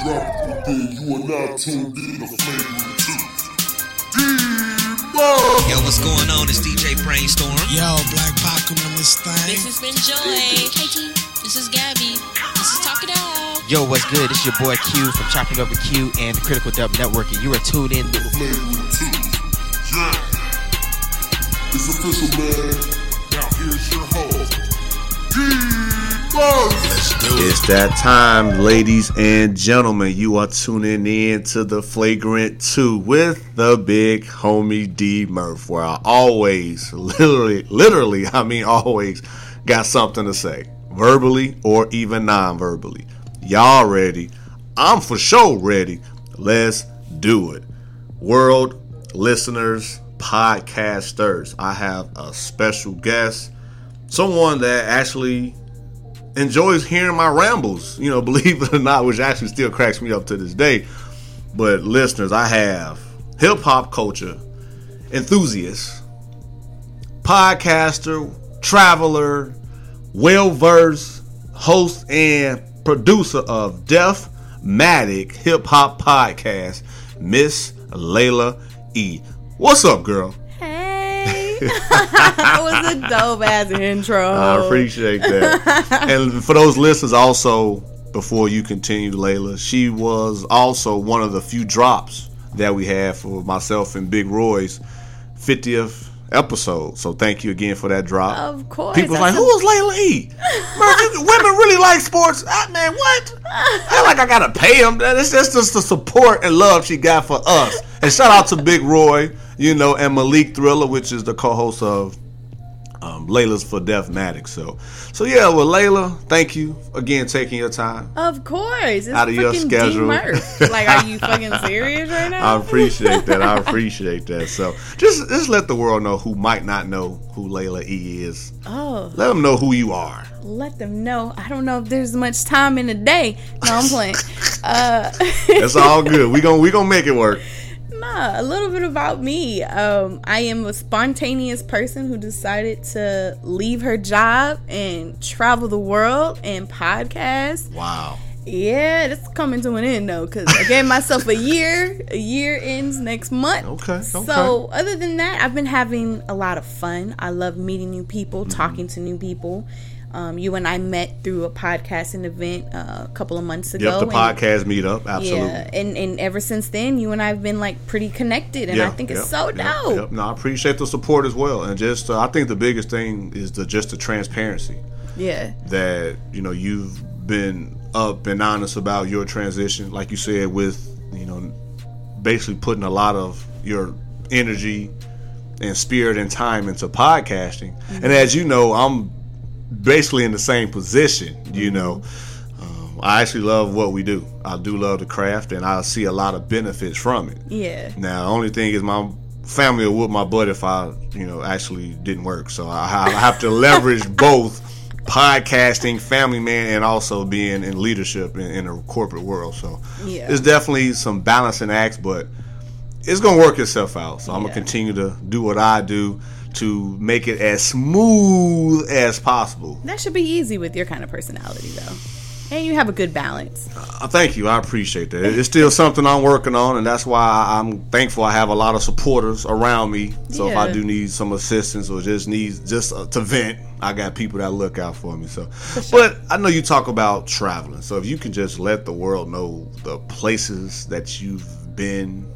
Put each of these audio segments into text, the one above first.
drop it within. You are now tuned in to Flavor 2. Yo, what's going on? It's DJ Brainstorm. Yo, Black Pac on this thing. This has been Joy. Katie. This is Gabby. This is Talk It Out. Yo, what's good? It's your boy Q from Chopping Over Q and the Critical Dub Network, and you are tuned in to Flavor 2. Yeah. It's official, man. Now here's your host. D-Buzz. It's that time, ladies and gentlemen. You are tuning in to the Flagrant 2 with the big homie D Murph, where I always, literally, literally, I mean always, got something to say, verbally or even non verbally. Y'all ready? I'm for sure ready. Let's do it. World listeners, podcasters, I have a special guest, someone that actually enjoys hearing my rambles, you know, believe it or not, which actually still cracks me up to this day. But listeners, I have hip hop culture enthusiast, podcaster, traveler, well versed host and producer of Def Matic Hip Hop Podcast, Miss Layla E. What's up, girl? That was a dope ass intro. I appreciate that. and for those listeners, also, before you continue, Layla, she was also one of the few drops that we had for myself and Big Roy's 50th episode. So thank you again for that drop. Of course. People's like, who is Layla E? Women really like sports. Ah, man, what? I like I gotta pay them. That's, that's just the support and love she got for us. And shout out to Big Roy, you know, and Malik Thriller, which is the co-host of um, Layla's for Defmatic. So, so yeah, well, Layla, thank you again taking your time. Of course. It's Out of your schedule. Like, are you fucking serious right now? I appreciate that. I appreciate that. So, just just let the world know who might not know who Layla E is. oh, Let them know who you are. let them know. I don't know if there's much time in the day. No, I'm playing. uh, That's all good. We gonna we gonna make it work. Nah, a little bit about me. Um, I am a spontaneous person who decided to leave her job and travel the world and podcast. Wow. Yeah, it's coming to an end though, because I gave myself a year. A year ends next month. Okay, okay. So, other than that, I've been having a lot of fun. I love meeting new people, Mm-hmm. talking to new people. Um, you and I met through a podcasting event uh, a couple of months ago. Yep, the podcast meetup. Absolutely. Yeah, and and ever since then, you and I have been like pretty connected, and I think it's so yep, dope. yep. No, I appreciate the support as well, and just uh, I think the biggest thing is the just the transparency Yeah, that you know you've been up and honest about your transition, like you said, with you know basically putting a lot of your energy and spirit and time into podcasting. Mm-hmm. And as you know, I'm basically in the same position. You know, um, I actually love what we do. I do love the craft, and I see a lot of benefits from it. yeah, Now, the only thing is my family will whoop my butt if I, you know, actually didn't work. So I, I have to leverage both podcasting, family man, and also being in leadership in, in the corporate world. So Yeah. it's definitely some balancing acts, but it's gonna work itself out. So I'm Yeah. gonna continue to do what I do to make it as smooth as possible. that should be easy with your kind of personality, though. And you have a good balance. Uh, Thank you. I appreciate that. It's still something I'm working on, and that's why I'm thankful I have a lot of supporters around me. So if I do need some assistance or just need just uh, to vent, I got people that look out for me. So, but I know you talk about traveling. So if you can just let the world know the places that you've been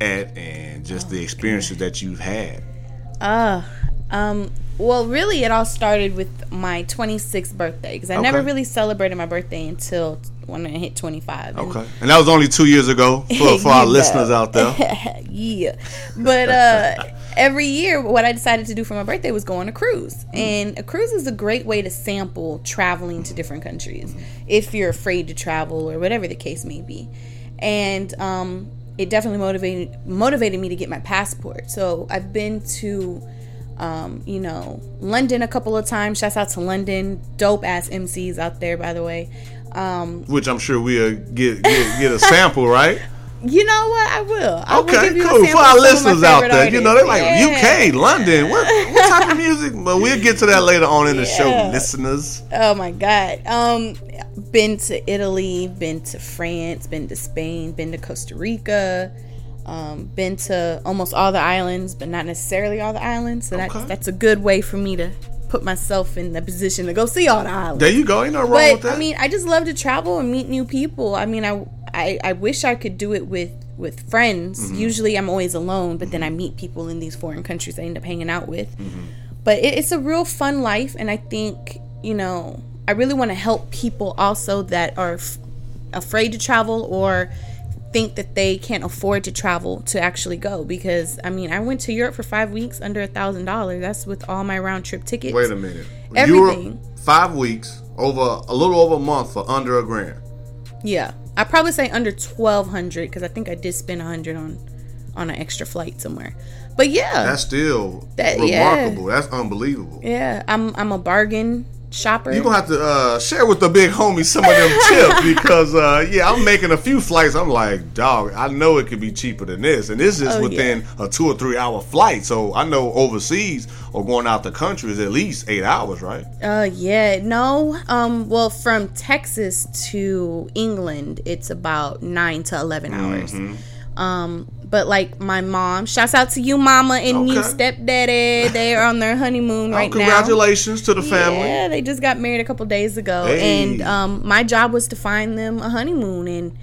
at and just Oh, the experiences that you've had. Uh, um, well, really, it all started with my 26th birthday because I never really celebrated my birthday until when I hit 25. And- Okay, and that was only two years ago for, for our listeners out there. yeah. But uh, every year, what I decided to do for my birthday was go on a cruise. And a cruise is a great way to sample traveling to different countries if you're afraid to travel or whatever the case may be. And um, it definitely motivated motivated me to get my passport. So I've been to. Um, you know, London a couple of times. Shouts out to London. Dope ass MCs out there, by the way. Um, Which I'm sure we'll get, get get a sample, right? you know what? I will. I will Okay, give you cool. For our of some of my listeners out there, you know, they're like artists. UK, London. What, what type of music? But we'll get to that later on in the show, listeners. Oh my god. Um been to Italy, been to France, been to Spain, been to Costa Rica, um, been to almost all the islands, but not necessarily all the islands. So Okay. that's that's a good way for me to put myself in the position to go see all the islands. There you go. Ain't no wrong with that. I mean, I just love to travel and meet new people. I mean, I I, I wish I could do it with with friends. Mm-hmm. Usually, I'm always alone, but then I meet people in these foreign countries I end up hanging out with. Mm-hmm. But it, it's a real fun life, and I think you know I really want to help people also that are f- afraid to travel or think that they can't afford to travel to actually go because I mean I went to Europe for five weeks under a thousand dollars. That's with all my round trip tickets. Wait a minute. Everything. Were five weeks over a little over a month for under a grand. Yeah, I probably say under twelve hundred because I think I did spend a hundred on on an extra flight somewhere. But yeah, That's still That- yeah. remarkable. That's unbelievable. yeah, I'm I'm a bargain shopper. You're gonna have to uh, share with the big homie some of them tips because uh, yeah, I'm making a few flights. I'm like, dog, I know it could be cheaper than this, and this is Oh, within a two or three hour flight. So I know overseas or going out the country is at least eight hours, right? Uh, yeah, no. Um, well, from Texas to England, it's about nine to eleven hours. Mm-hmm. Um, but like my mom, shouts out to you, mama, and you, stepdaddy. They are on their honeymoon right oh, now. congratulations to the family. Yeah, they just got married a couple days ago, Hey. and um, my job was to find them a honeymoon, and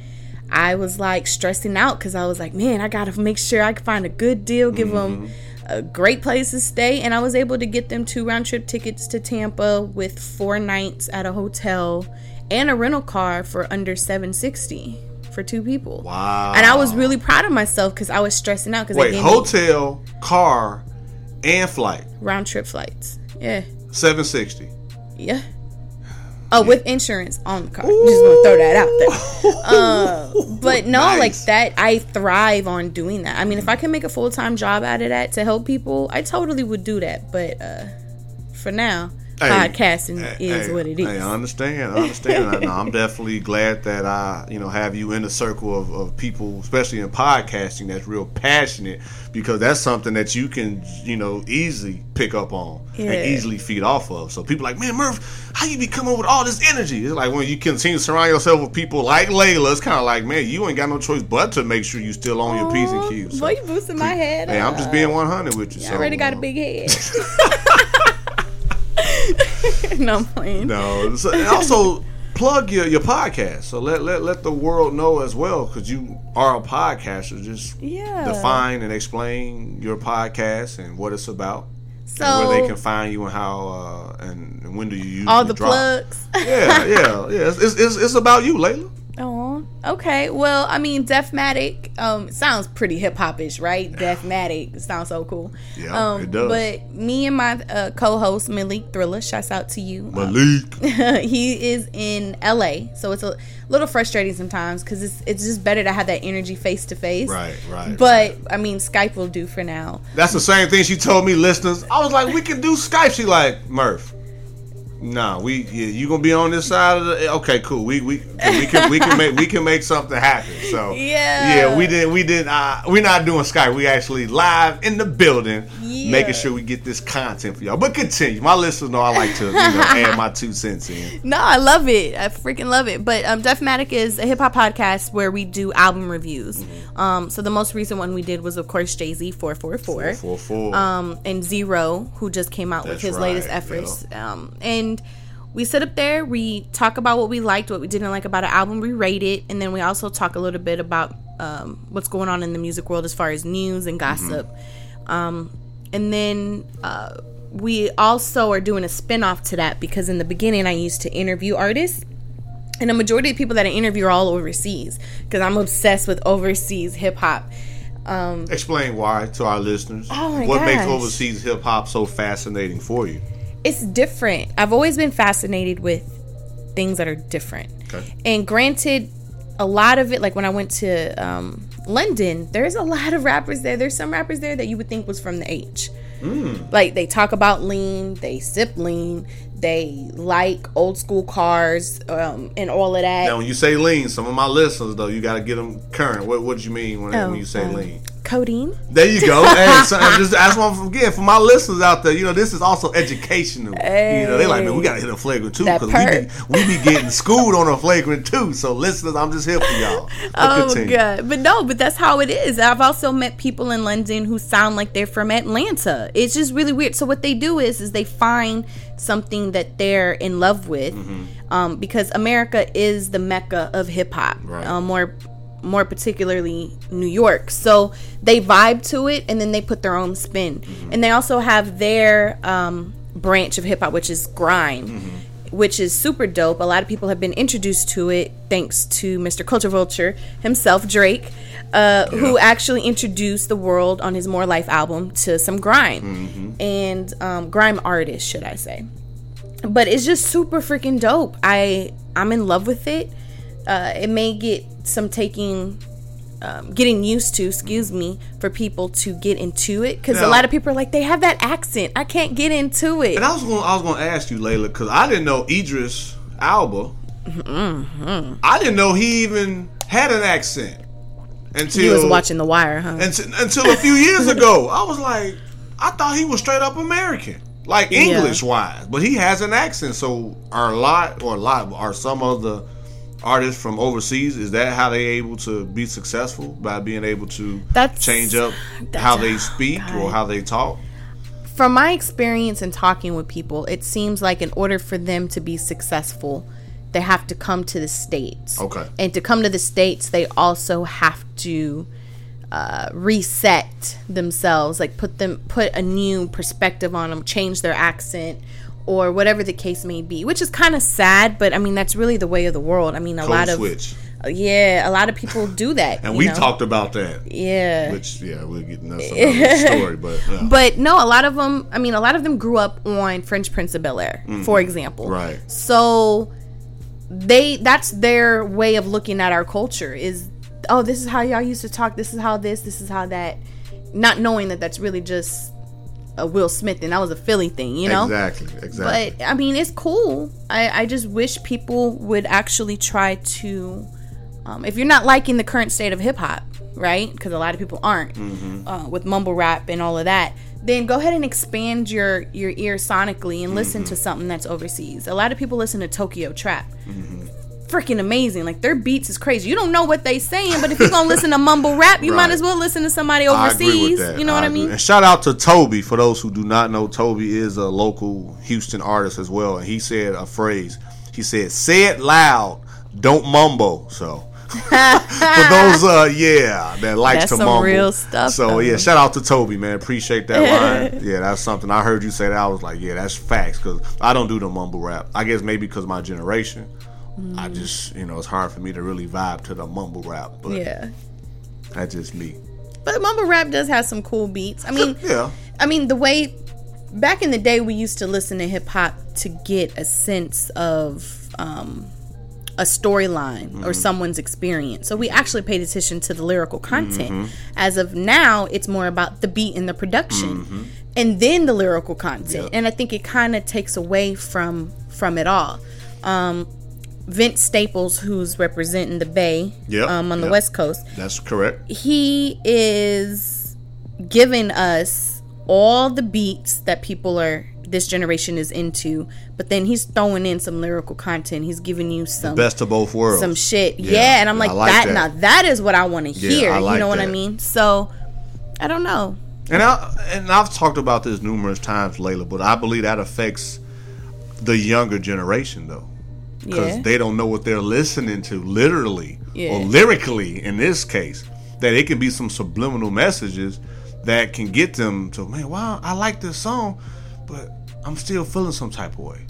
I was like stressing out because I was like, man, I gotta make sure I can find a good deal, give them a great place to stay, and I was able to get them two round trip tickets to Tampa with four nights at a hotel and a rental car for under seven sixty for two people. Wow. And I was really proud of myself because I was stressing out because Wait, gave me hotel, car, and flight, round trip flights. Yeah. seven sixty. Yeah. Oh, with insurance on the car. Just want to throw that out there. Uh, but no, like that, I thrive on doing that. I mean, if I can make a full time job out of that to help people, I totally would do that. But uh, for now, podcasting hey, is hey, what it is. Hey, I understand. I understand. I know. I'm definitely glad that I, you know, have you in the circle of, of people, especially in podcasting, that's real passionate because that's something that you can, you know, easily pick up on Yeah. and easily feed off of. So people like, man, Murph, how you be coming up with all this energy? It's like when you continue to surround yourself with people like Layla, it's kind of like, man, you ain't got no choice but to make sure you still on your P's and Q's. Boy, you boosting my head. Hey, I'm just being 100 with you. I so, already got a uh, big head. no, I'm playing. No, so, and also plug your, your podcast. So let, let let the world know as well, because you are a podcaster. Just Yeah. define and explain your podcast and what it's about, So, and where they can find you and how uh, and, and when do you use all the plugs. Yeah, yeah, yeah. It's, it's, it's about you, Layla. Oh, okay. Well, I mean, Defmatic um sounds pretty hip hopish, right? Defmatic sounds so cool. Yeah, um, it does. But me and my uh, co-host Malik Thriller, shouts out to you. Um, Malik. he is in LA, so it's a little frustrating sometimes because it's it's just better to have that energy face to face. Right, right, But I mean, Skype will do for now. That's the same thing she told me, listeners. I was like, we can do Skype. She like, Murph. Nah, we yeah, you gonna be on this side of the okay, cool. We we we can we can make we can make something happen. So Yeah. yeah, we did we did uh we're not doing Skype. We actually live in the building, Yeah. making sure we get this content for y'all. But continue. My listeners know I like to you know add my two cents in. No, I love it. I freaking love it. But um, Defmatic is a hip hop podcast where we do album reviews. Mm-hmm. Um, so the most recent one we did was, of course, Jay Z four four four. Four four. Um, and Zero, who just came out with his right, latest efforts. Um, and we sit up there, we talk about what we liked, what we didn't like about an album, we rate it, and then we also talk a little bit about um, what's going on in the music world as far as news and gossip. Um, and then uh, we also are doing a spin-off to that because in the beginning I used to interview artists and the majority of people that I interview are all overseas because I'm obsessed with overseas hip hop. Um, Explain why to our listeners. Oh my what makes overseas hip hop so fascinating for you? It's different. I've always been fascinated with things that are different. Okay. And granted, a lot of it, like when I went to um, London, there's a lot of rappers there. There's some rappers there that you would think was from the H. Mm. Like they talk about lean, they sip lean, They like old school cars um, and all of that. Now, when you say lean, some of my listeners though, you got to get them current. What what do you mean when, Oh, when you say um, lean? Codeine. There you go. hey, so, I'm just what I'm again for my listeners out there. You know, this is also educational. You know, they like, man, we gotta hit a flagrant too because we be, we be getting schooled on a flagrant too. So, listeners, I'm just here for y'all. But Oh continue. god, but no, but that's how it is. I've also met people in London who sound like they're from Atlanta. It's just really weird. So what they do is, is they find something that they're in love with, Mm-hmm. um, because America is the mecca of hip hop. Right. Um, more, more particularly New York. So they vibe to it, and then they put their own spin. Mm-hmm. And they also have their um, branch of hip hop, which is grime Mm-hmm. which is super dope. A lot of people have been introduced to it thanks to Mr. Culture Vulture himself, Drake, uh, who actually introduced the world on his More Life album to some grime and um, grime artists, should I say? But it's just super freaking dope. I I'm in love with it. Uh, it may get some taking. Um, getting used to, excuse me, for people to get into it because a lot of people are like they have that accent. I can't get into it. And I was going, I was going to ask you, Layla, because I didn't know Idris Elba. Mm-hmm. I didn't know he even had an accent until He was watching The Wire, huh? until, until a few years ago. I was like, I thought he was straight up American, like English wise, but he has an accent. So are a lot or a lot are some of the artists from overseas? Is that how they able to be successful by being able to That's- change up how they speak or how they talk? From my experience in talking with people, it seems like in order for them to be successful, they have to come to the states. Okay. And to come to the states, they also have to uh, reset themselves, like put them put a new perspective on them, change their accent or whatever the case may be, which is kind of sad, but I mean that's really the way of the world. I mean a lot switch. of yeah, a lot of people do that. And we know? talked about that. yeah. Which yeah, we're getting into another story, but yeah. But no, a lot of them. I mean, a lot of them grew up on Fresh Prince of Bel Air, for example. Mm-hmm. Right. So they that's their way of looking at our culture is oh this is how y'all used to talk this is how this this is how that not knowing that that's really just a will smith and that was a philly thing you know exactly, exactly. but i mean it's cool i i just wish people would actually try to um, if you're not liking the current state of hip-hop right because a lot of people aren't Mm-hmm. uh, with mumble rap and all of that then go ahead and expand your your ear sonically and listen Mm-hmm. to something that's overseas a lot of people listen to tokyo trap Mm-hmm. Freaking amazing like their beats is crazy you don't know what they saying but if you're gonna listen to mumble rap you might as well listen to somebody I agree overseas you know what i mean And shout out to Toby. For those who do not know, Toby is a local Houston artist as well. And he said a phrase. He said, "Say it loud, don't mumble." So. for those, uh, yeah, that likes That's to some mumble. real stuff, So though. yeah, shout out to Toby, man. Appreciate that line. yeah, that's something I heard you say. That I was like, yeah, that's facts because I don't do the mumble rap. I guess maybe because my generation, Mm. I just you know it's hard for me to really vibe to the mumble rap. But yeah that's just me. but mumble rap does have some cool beats i mean Yeah. I mean, the way back in the day we used to listen to hip hop to get a sense of um, a storyline or someone's experience. So we actually paid attention to the lyrical content. As of now, it's more about the beat and the production, and then the lyrical content. And I think it kind of takes away from from it all. Um, Vince Staples, who's representing the Bay Yep, um, on the yep. West Coast, That's correct. he is giving us all the beats that people are this generation is into, but then he's throwing in some lyrical content. He's giving you some Best of both worlds. some shit. Yeah, Yeah, and I'm like, like that, that. now that is what I want to Yeah, hear. You like know what I mean? So I don't know. And I and I've talked about this numerous times, Layla, but I believe that affects the younger generation though. Because Yeah. they don't know what they're listening to literally Yeah. or lyrically in this case. That it can be some subliminal messages that can get them to man, wow, I like this song, but I'm still feeling some type of way.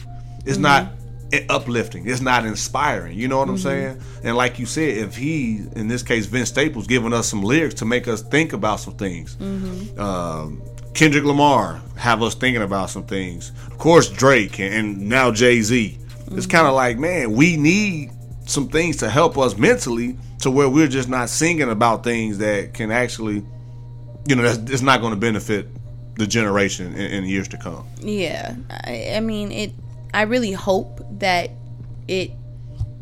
It's not mm-hmm. uplifting. It's not inspiring. You know what I'm mm-hmm. saying? And like you said, if he, in this case, Vince Staples, giving us some lyrics to make us think about some things. Mm-hmm. Um, Kendrick Lamar have us thinking about some things. Of course, Drake and, and now Jay Z. It's kind of like, man, we need some things to help us mentally to where we're just not singing about things that can actually, you know, that's it's not going to benefit the generation in, in years to come. Yeah, I, I mean it. I really hope that it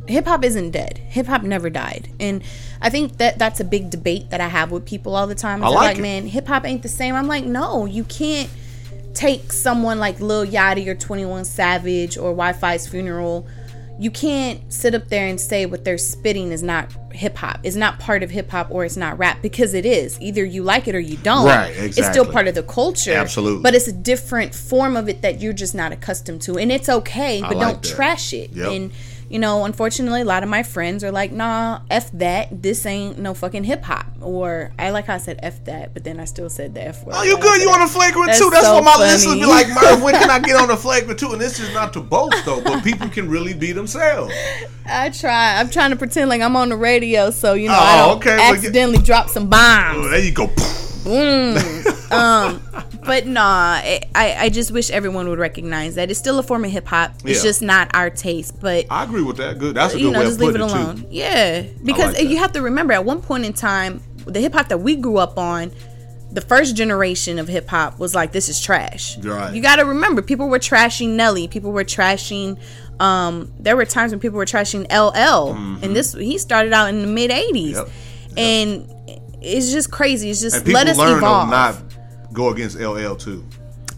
hip hop isn't dead. Hip hop never died. And I think that that's a big debate that I have with people all the time. I like like, man, hip hop ain't the same. I'm like, no, you can't take someone like Lil Yachty or 21 Savage or Wifisfuneral. You can't sit up there and say what they're spitting is not hip hop. It's not part of hip hop or it's not rap because it is. Either you like it or you don't. Right, exactly. It's still part of the culture. Absolutely. But it's a different form of it that you're just not accustomed to. And it's okay, but like don't that. trash it. Yep. And you know, unfortunately, a lot of my friends are like, "Nah, f that. This ain't no fucking hip hop." Or I like how I said f that, but then I still said the f word. Oh, you good? You on a flagrant That's two? That's so what my funny. listeners be like, Murph. When can I get on a flagrant too? And this is not to boast though, but people can really be themselves. I try. I'm trying to pretend like I'm on the radio, so you know Oh, I don't okay, well, you- accidentally drop some bombs. Oh, there you go. Mm. Um, But nah, I, I I just wish everyone would recognize that it's still a form of hip hop. It's Yeah. just not our taste, but I agree with that. Good. That's a good you know, way just of leave it alone. too. Yeah, because like you have to remember, at one point in time, the hip hop that we grew up on, the first generation of hip hop was like, "This is trash." Right. You got to remember, people were trashing Nelly. People were trashing. Um, there were times when people were trashing LL, and this he started out in the mid '80s, Mm-hmm. Yep. and it's just crazy. It's just let us learn evolve. not go against LL too.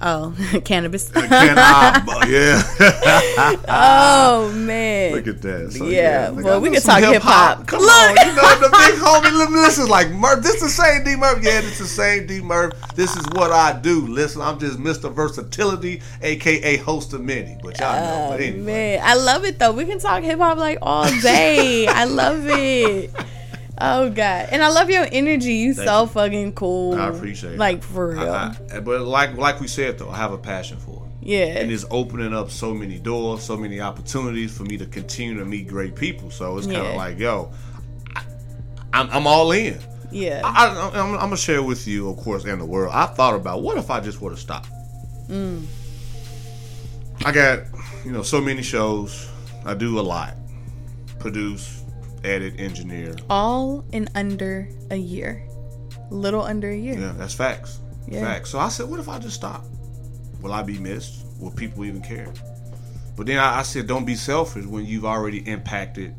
oh, cannabis. Can I? yeah. oh man. Look at that. So, Yeah, like, well, we can talk hip-hop. Come Look. on, you know the big homie. li- Listen, like Murph. This is the same D Murph. Yeah, this the same D Murph. This is what I do. Listen, I'm just Mr. Versatility, aka host of many. But y'all know. But oh, anyway, Oh, Man, I love it though. We can talk hip hop like all day. I love it. Oh god, and I love your energy. You so you. fucking cool. I appreciate it. Like for real. I- I- but like like we said though, I have a passion for it. yeah. and it's opening up so many doors, so many opportunities for me to continue to meet great people. So it's kind of Yeah. like, yo, I, I'm, I'm all in. yeah. I, I'm gonna share with you, of course, and the world. I thought about what if I just would have stopped. Mm. I got, you know, so many shows. I do a lot, produce, edit, engineer. all in under a year. Little under a year. Yeah, that's facts. Yeah. Facts. So I said, what if I just stop? Will I be missed? Will people even care? But then I, I said, don't be selfish when you've already impacted,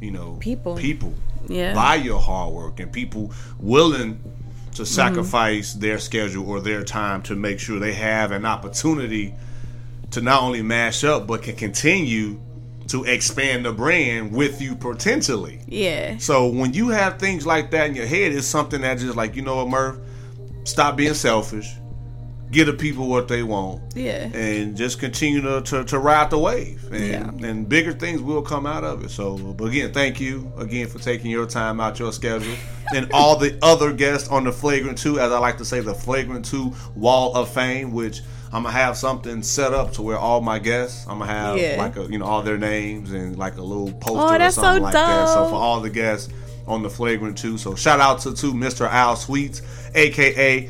you know, People. people Yeah. by your hard work and people willing to Mm-hmm. sacrifice their schedule or their time to make sure they have an opportunity to not only mash up but can continue to expand the brand with you potentially. Yeah. So when you have things like that in your head, it's something that just like, you know what, Murph? Stop being selfish. Give the people what they want. Yeah. And just continue to, to, to ride the wave. And, Yeah. and bigger things will come out of it. So, but again, thank you again for taking your time out your schedule. and all the other guests on the Flagrant 2, as I like to say, the Flagrant 2 Wall of Fame, which I'm gonna have something set up to where all my guests, I'm gonna have Yeah. like a you know all their names and like a little poster Oh, or that's so something like that. So for all the guests on the Flagrant 2, so shout out to, to Mr. Al Sweets, aka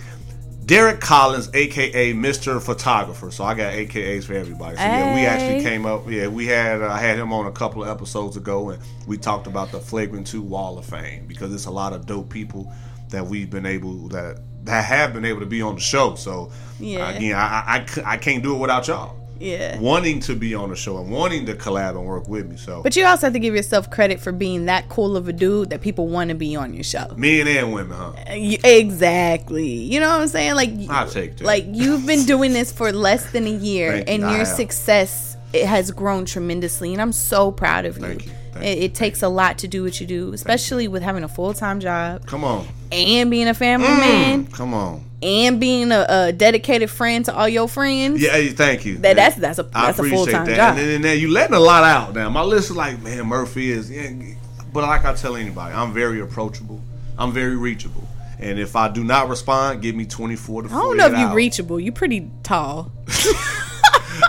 Derek Collins, aka Mr. Photographer. So I got AKAs for everybody. So yeah, we actually came up. Yeah, we had uh, I had him on a couple of episodes ago, and we talked about the Flagrant Two Wall of Fame because it's a lot of dope people that we've been able that that have been able to be on the show. So Yeah. again, I can't do it without y'all Yeah. wanting to be on the show and wanting to collab and work with me. So But you also have to give yourself credit for being that cool of a dude that people want to be on your show. men and women, huh? Uh, exactly. You know what I'm saying? Like, I'll take that. like you've been doing this for less than a year, you. and I your success it has grown tremendously, and I'm so proud of you. Thank you. It, it takes a lot to do what you do, especially with having a full time job Come on, and being a family Mm. man come on. and being a, a dedicated friend to all your friends. Yeah, hey, thank you. That- that's- that's a- I that's a full-time that. job. And then, then you letting a lot out now. My list is like, man, Murphy is. Yeah, but like I tell anybody, I'm very approachable. I'm very reachable. And if I do not respond, give me 24 to I don't know if you're reachable. You're pretty tall.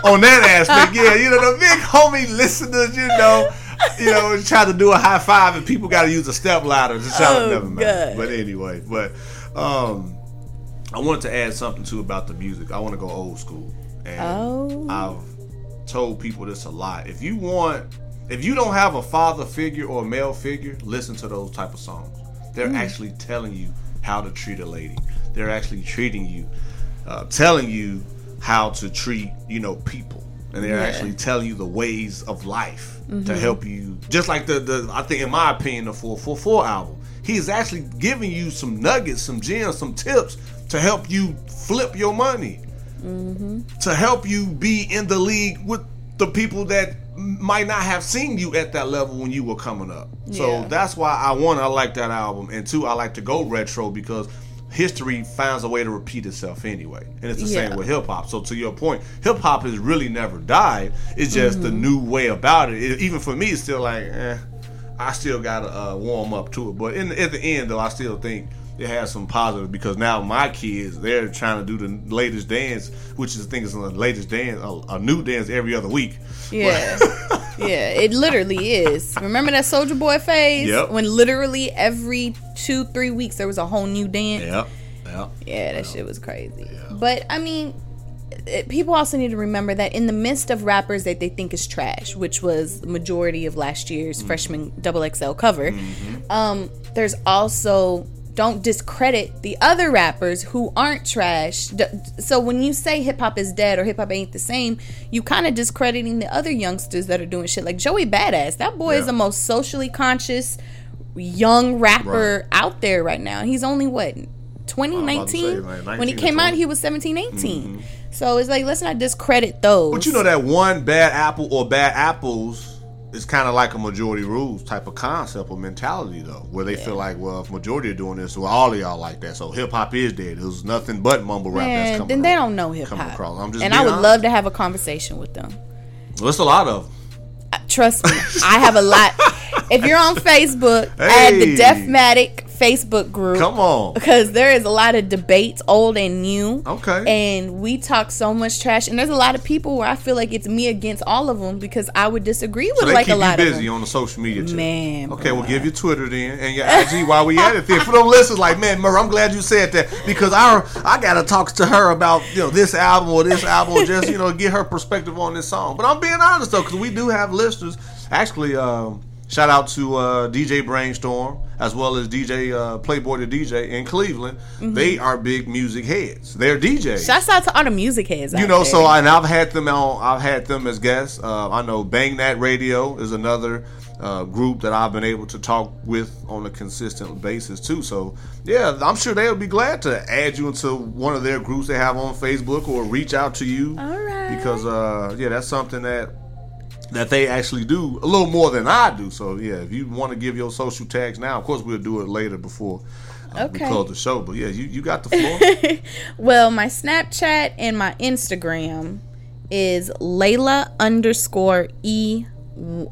on that aspect, yeah, you know the big homie listeners, you know, you know, try to do a high five and people got to use a step ladder try Oh, to never mind. God. But anyway, but um, I wanted to add something too about the music. I want to go old school, and Oh. I've told people this a lot. If you want, if you don't have a father figure or a male figure, listen to those type of songs. They're actually telling you how to treat a lady. They're actually treating you, uh, telling you how to treat, you know, people. And they're Yeah. actually telling you the ways of life to Mm-hmm. help you. Just like the the I think in my opinion the 444 album, he's actually giving you some nuggets, some gems, some tips to help you flip your money, Mm-hmm. to help you be in the league with the people that might not have seen you at that level when you were coming up. So that's why I one I like that album, and two I like to go retro because history finds a way to repeat itself anyway, and it's the Yeah. same with hip hop. So to your point, hip hop has really never died. It's just the Mm-hmm. new way about it. It- Even for me, it's still like, eh, I still gotta uh, warm up to it. But in at the end, though, I still think it has some positive because now my kids they're trying to do the latest dance, which is I think is the latest dance, a, a new dance every other week. Yeah. yeah, it literally is. Remember that Soldier Boy phase? Yep. When literally every two, three weeks there was a whole new dance? Yep. Yep. Yeah, that shit was crazy. But I mean, it, people also need to remember that in the midst of rappers that they think is trash, which was the majority of last year's freshman double XL cover, um, there's also don't discredit the other rappers who aren't trash. So when you say hip hop is dead or hip hop ain't the same, you kind of discrediting the other youngsters that are doing shit. Like Joey Badass. That boy is the most socially conscious young rapper out there right now. He's only what 2019 say, like, when he 19 or came out he was 17 18 mm-hmm. so it's like let's not discredit those. But you know that one bad apple or bad apples is kind of like a majority rules type of concept or mentality though, where they feel like, well, if majority are doing this, well, all of y'all like that, so hip hop is dead. It was nothing but mumble rap that's Man, coming. then they don't know hip hop. I'm just and i would honest. love to have a conversation with them Well, it's a lot of. 'em. Trust me i have a lot if you're on facebook add the Hey. defmatic facebook group Come on. because there is a lot of debates, old and new. Okay. And we talk so much trash, and there's a lot of people where I feel like it's me against all of them because I would disagree with So like a lot of busy on the social media. tip. Man, Okay, we'll give you Twitter then and your IG while we at it. Then for them listeners, like, man, Murray, I'm glad you said that because I I gotta talk to her about you know this album or this album or just you know get her perspective on this song. But I'm being honest though, because we do have listeners. Actually, um, shout out to uh, DJ Brainstorm as well as DJ uh, Playboy the DJ in Cleveland. They are big music heads. They're DJs. Shouts out to all the music heads. You know, there. so and I've had them on. I've had them as guests. Uh, I know Bang That Radio is another uh, group that I've been able to talk with on a consistent basis too. So yeah, I'm sure they'll be glad to add you into one of their groups they have on Facebook or reach out to you. All right. Because uh, yeah, that's something that that they actually do a little more than I do. So yeah, if you want to give your social tags now, of course we'll do it later before. Uh, We Okay. close the show, but yeah, you, you got the floor. Well, my Snapchat and my Instagram is Layla underscore E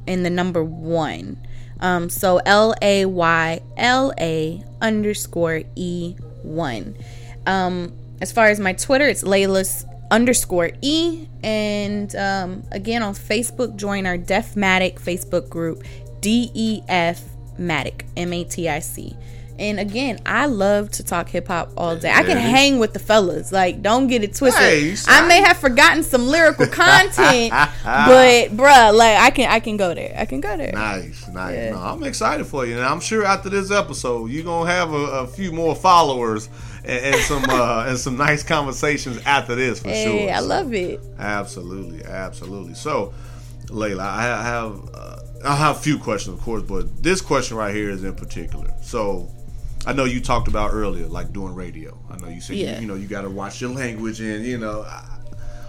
in the number one. Um, so L A Y L A underscore E one. Um, as far as my Twitter, it's Layla's underscore E. And um, again, on Facebook, join our Defmatic Facebook group, D E F Matic, M A T I C. And again, I love to talk hip hop all day. I can hang with the fellas. Like, don't get it twisted. Hey, I may have forgotten some lyrical content, but bruh, like I can I can go there. I can go there. Nice, nice. Yeah. No, I'm excited for you, and I'm sure after this episode, you're gonna have a, a few more followers and, and some uh, and some nice conversations after this for Hey, sure. I So, love it. Absolutely, absolutely. So, Layla, I have uh, I have a few questions, of course, but this question right here is in particular. So. I know you talked about earlier, like doing radio. I know you said Yeah. you, you know you got to watch your language, and you know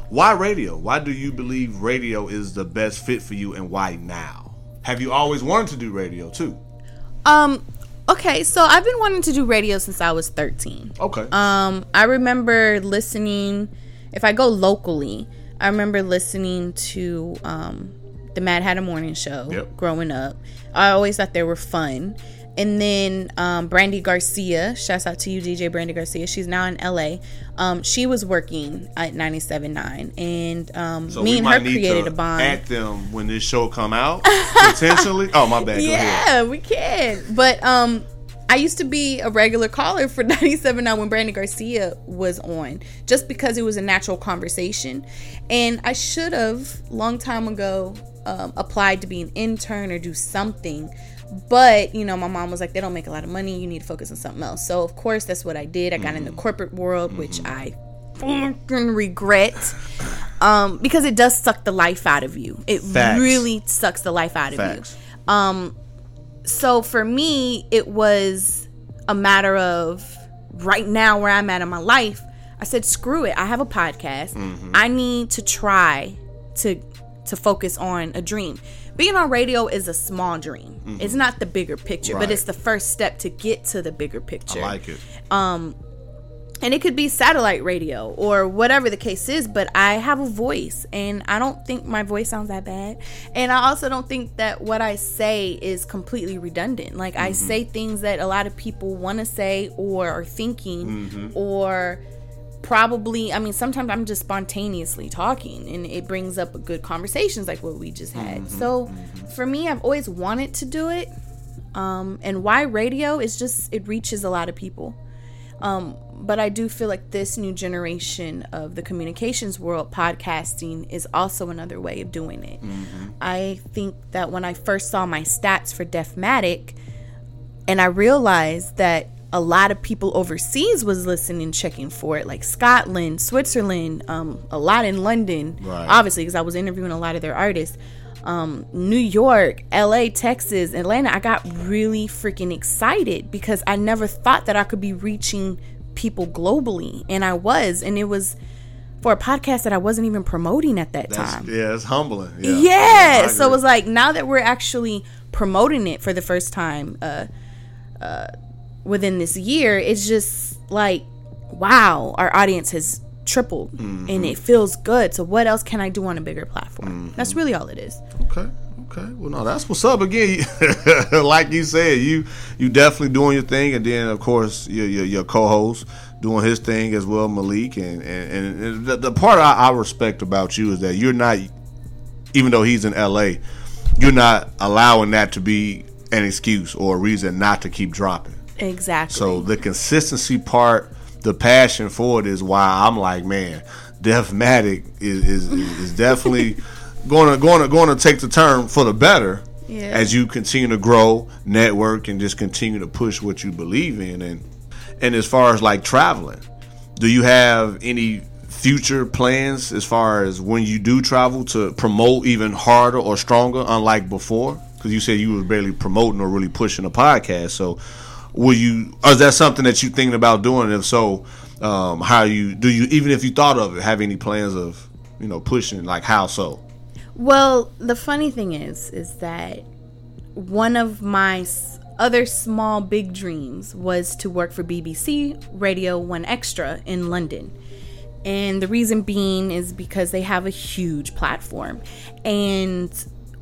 why radio? Why do you believe radio is the best fit for you, and why now? Have you always wanted to do radio too? Um, okay, so I've been wanting to do radio since I was 13. Okay. Um, I remember listening. If I go locally, I remember listening to um, the Mad Hatter Morning Show Yep. growing up. I always thought they were fun. And then um, Brandy Garcia, shouts out to you, DJ Brandy Garcia. She's now in LA. Um, she was working at 97.9, and um, so me and her created a bond. At them when this show come out potentially. Oh my bad. Go ahead. Yeah, we can. But um I used to be a regular caller for 97.9 when Brandy Garcia was on, just because it was a natural conversation. And I should have, long time ago, um, applied to be an intern or do something. But, you know, my mom was like, they don't make a lot of money. You need to focus on something else. So, of course, that's what I did. I got in the corporate world, which I fucking regret. um, because it does suck the life out of you. It Facts. really sucks the life out of Facts. you. Um, so for me, it was a matter of right now where I'm at in my life. I said, screw it. I have a podcast. Mm-hmm. I need to try to to focus on a dream. Being on radio is a small dream. It's not the bigger picture, but Mm-hmm. It's the first step to get to the bigger picture I like it. Um, and it could be satellite radio or whatever the case is but i have a voice and i don't think my voice sounds that bad and i also don't think that what i say is completely redundant like i say things that a lot of people want to say or are thinking or probably i mean sometimes i'm just spontaneously talking and it brings up good conversations like what we just had. So for me i've always wanted to do it um, and why radio is just it reaches a lot of people. Um, but I do feel like this new generation of the communications world, podcasting is also another way of doing it. I think that when I first saw my stats for Defmatic, and I realized that a lot of people overseas was listening, checking for it, like Scotland, Switzerland, um, a lot in London, Right. obviously because I was interviewing a lot of their artists. Um, New York, LA, Texas, Atlanta. I got really freaking excited because I never thought that I could be reaching people globally, and I was, and it was for a podcast that I wasn't even promoting at that That's, time. yeah, it's humbling. Yeah, Yeah. So it was like now that we're actually promoting it for the first time uh, uh, within this year, it's just like, wow, our audience has tripled Mm-hmm. and it feels good. So what else can I do on a bigger platform? That's Mm-hmm. really all it is. Okay. Okay. Well, no, that's what's up. Again, like you said, you you definitely doing your thing, and then of course your your, your co-host doing his thing as well, Malik. And and, and the, the part I, I respect about you is that you're not, even though he's in L.A., you're not allowing that to be an excuse or a reason not to keep dropping. Exactly. So the consistency part, the passion for it is why I'm like, man, Defmatic is is, is definitely going to going to going to take the turn for the better Yeah. as you continue to grow, network, and just continue to push what you believe in. And and as far as like traveling, do you have any future plans as far as when you do travel to promote even harder or stronger, unlike before? Because you said you were barely promoting or really pushing a podcast. So, will you? Is that something that you're thinking about doing? If so, um, how you do you even if you thought of it, have any plans of you know pushing like how so? Well, the funny thing is, is that one of my other small big dreams was to work for BBC Radio 1 Extra in London. And the reason being is because they have a huge platform. And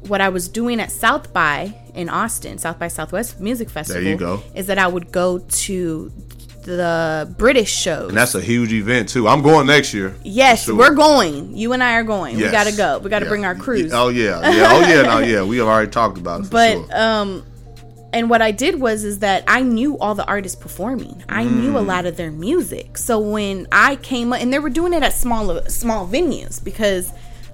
what I was doing at South by in Austin, South by Southwest Music Festival, There you go. is that I would go to the British shows. And that's a huge event too. I'm going next year. yes, Sure. we're going. You and I are going. Yes. We got to go. We got to Yeah. bring our crews. Oh yeah, yeah, oh yeah, no, yeah. We have already talked about it. But sure. um and what i did was is that i knew all the artists performing i knew a Mm. lot of their music so when i came up and they were doing it at small small venues because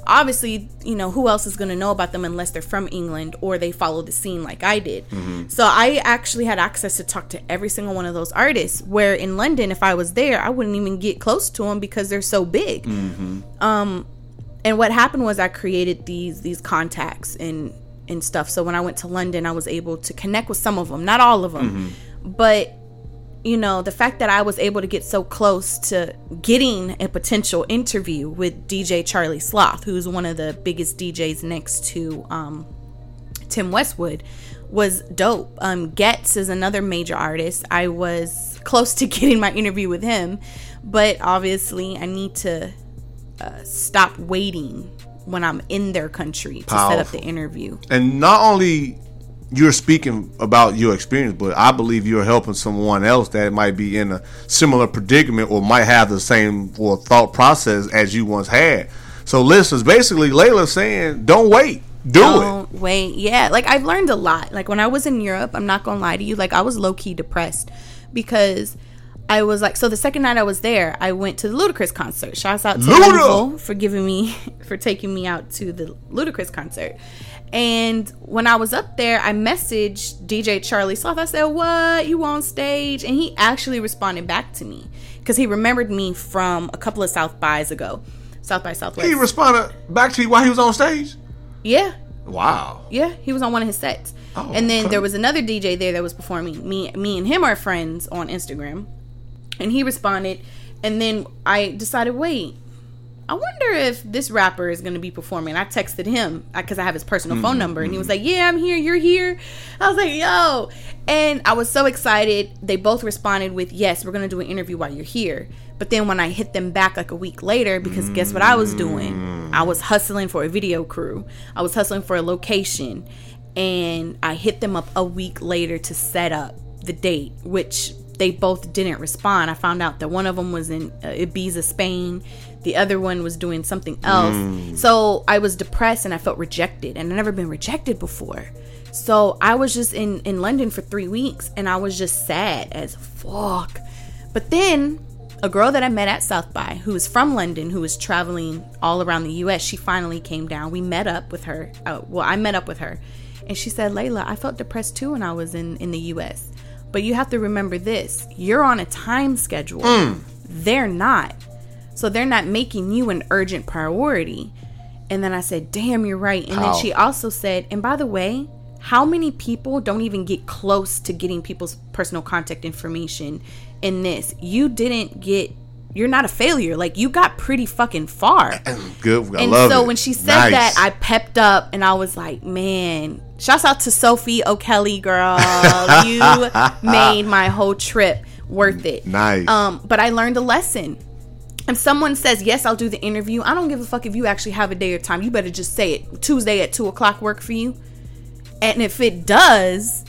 obviously you know who else is going to know about them unless they're from england or they follow the scene like i did Mm-hmm. so i actually had access to talk to every single one of those artists where in london if i was there i wouldn't even get close to them because they're so big Um, and what happened was I created these these contacts and and stuff. So when I went to London, I was able to connect with some of them, not all of them, but you know the fact that I was able to get so close to getting a potential interview with DJ Charlie Sloth, who's one of the biggest DJs next to um, Tim Westwood, was dope. Um, Getz is another major artist. I was close to getting my interview with him, but obviously I need to uh, stop waiting when I'm in their country to set up the interview. and not only you're speaking about your experience, but I believe you're helping someone else that might be in a similar predicament or might have the same or thought process as you once had. So, listeners, basically, Layla's saying, don't wait, do it. Don't wait. Yeah, like I've learned a lot. Like when I was in Europe, I'm not gonna lie to you, like I was low key depressed because I was like, so the second night I was there, I went to the Ludacris concert. Shouts out to Luda! For giving me for taking me out to the Ludacris concert. And when I was up there, I messaged DJ Charlie Sloth. I said, "What you on stage?" And he actually responded back to me because he remembered me from a couple of South bys ago. South by Southwest. He responded back to you while he was on stage. yeah, Wow. yeah, he was on one of his sets. Oh, and then okay. there was another DJ there that was performing. Me, me and him are friends on Instagram, and he responded. And then I decided, wait, I wonder if this rapper is going to be performing. I texted him because I have his personal Mm-hmm, phone number, and he was like, "Yeah, I'm here. You're here." I was like, "Yo!" And I was so excited. They both responded with, "Yes, we're going to do an interview while you're here." But then when I hit them back like a week later, because guess what I was doing? I was hustling for a video crew. I was hustling for a location, and I hit them up a week later to set up the date, which they both didn't respond. I found out that one of them was in uh, Ibiza, Spain. The other one was doing something else. So I was depressed and I felt rejected, and I've never been rejected before. So I was just in in London for three weeks, and I was just sad as fuck. But then a girl that I met at South by, who was from London, who was traveling all around the U.S., she finally came down. We met up with her. Uh, well, I met up with her, and she said, "Layla, I felt depressed too when I was in in the U.S. But you have to remember this: you're on a time schedule. Mm. They're not, so they're not making you an urgent priority." And then I said, "Damn, you're right." And How? then she also said, "And by the way." How many people don't even get close to getting people's personal contact information in this? You didn't get you're not a failure. Like you got pretty fucking far. Good. I And so it. when she said Nice. that, I pepped up and I was like, man, shouts out to Sophie O'Kelly, girl. you made my whole trip worth it. Nice. Um, but I learned a lesson. If someone says, yes, I'll do the interview, I don't give a fuck if you actually have a day or time. You better just say it. Tuesday at 2 o'clock work for you. And if it does,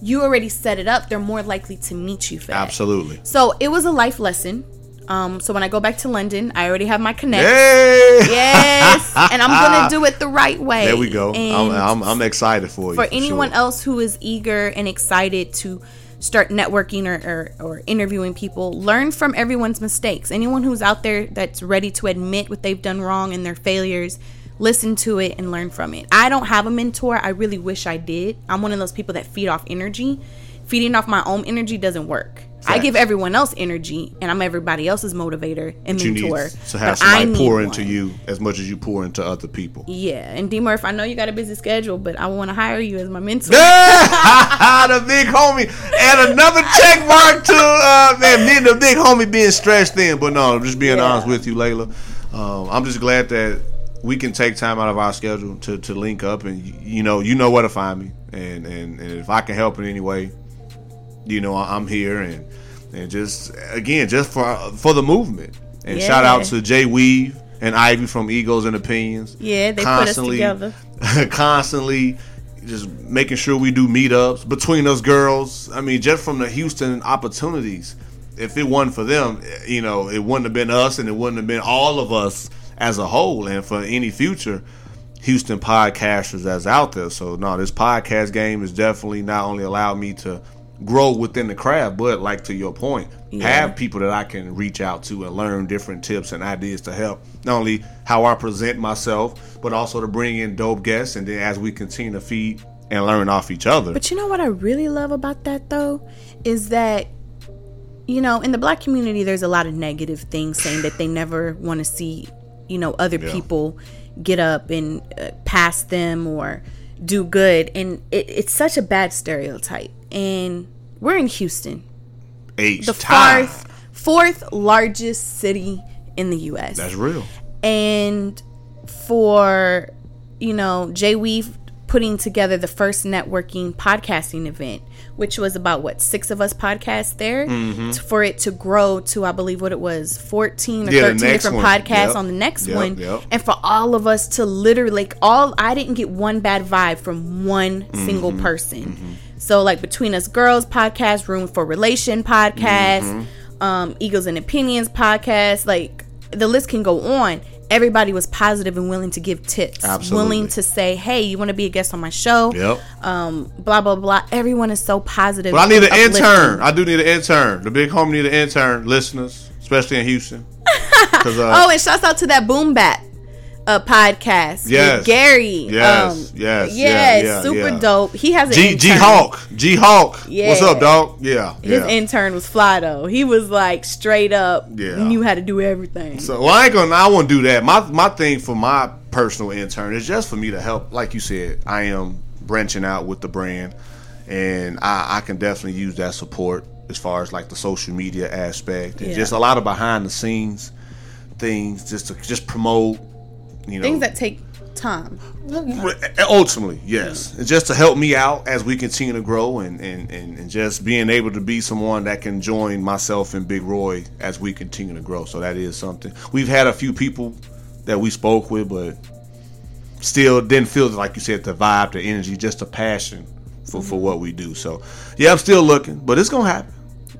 you already set it up. They're more likely to meet you for that. Absolutely. So it was a life lesson. Um, so when I go back to London, I already have my connect. Hey. Yes, and I'm gonna do it the right way. There we go. I'm, I'm, I'm excited for you. for anyone sure. else who is eager and excited to start networking or, or, or interviewing people, learn from everyone's mistakes. Anyone who's out there that's ready to admit what they've done wrong and their failures, listen to it and learn from it. I don't have a mentor. I really wish I did. I'm one of those people that feed off energy. Feeding off my own energy doesn't work. I give everyone else energy, and I'm everybody else's motivator and need mentor. to have but I somebody pour into one. you as much as you pour into other people. Yeah, and D Murph, I know you got a busy schedule, but I want to hire you as my mentor. the big homie and another check mark to uh, man, me and the big homie being stretched thin. But no, I'm just being Yeah. honest with you, Layla. Um, I'm just glad that we can take time out of our schedule to, to link up, and you know, you know where to find me, and, and and if I can help in any way, you know, I'm here, and and just again, just for for the movement, and shout out to Jay Weave and Ivy from Egos and Opinions. Yeah, they put us together. constantly just making sure we do meetups between us girls. I mean, just from the Houston opportunities, if it wasn't for them, you know, it wouldn't have been us and it wouldn't have been all of us as a whole. And for any future Houston podcasters that's out there. So, no, this podcast game has definitely not only allowed me to grow within the craft, but like to your point, have people that I can reach out to and learn different tips and ideas to help not only how I present myself, but also to bring in dope guests. And then as we continue to feed and learn off each other. But you know what I really love about that though is that you know, in the black community there's a lot of negative things saying that they never want to see, you know, other Yeah. people get up and uh, pass them or do good and it, it's such a bad stereotype. And we're in Houston, H the time. fourth fourth largest city in the US. That's real. and for you know Jay Weave putting together the first networking podcasting event, which was about what six of us podcast there, Mm-hmm. for it to grow to I believe what it was fourteen or Yeah, thirteen different one. podcasts Yep. on the next Yep, one, yep. and for all of us to literally like all I didn't get one bad vibe from one single Mm-hmm. person. So like between us girls podcast, room for relation podcast, Mm-hmm. um, Eagles and Opinions podcast, like the list can go on. Everybody was positive and willing to give tips, Absolutely. willing to say, "Hey, you want to be a guest on my show?" Yep. Um, blah blah blah. Everyone is so positive. But I need an uplifting. intern. I do need an intern. The big home need an intern. Listeners, especially in Houston. uh, Oh, and shouts out to that boom bat. A podcast Yes. with Gary. Yes, Um, yes, yeah, yeah, super yeah. dope. He has an G, G Hawk, G Hawk. Yeah. What's up, dog? Yeah. His yeah. intern was fly though. He was like straight up Yeah. knew how to do everything. So well, I ain't gonna. I won't do that. My my thing for my personal intern is just for me to help. Like you said, I am branching out with the brand, and I, I can definitely use that support as far as like the social media aspect and just a lot of behind the scenes things, just to just promote. You know, Things that take time. ultimately yes and just to help me out as we continue to grow and, and, and, and just being able to be someone that can join myself and big roy as we continue to grow so that is something we've had a few people that we spoke with but still didn't feel like you said the vibe the energy just the passion for, for what we do so yeah i'm still looking but it's gonna happen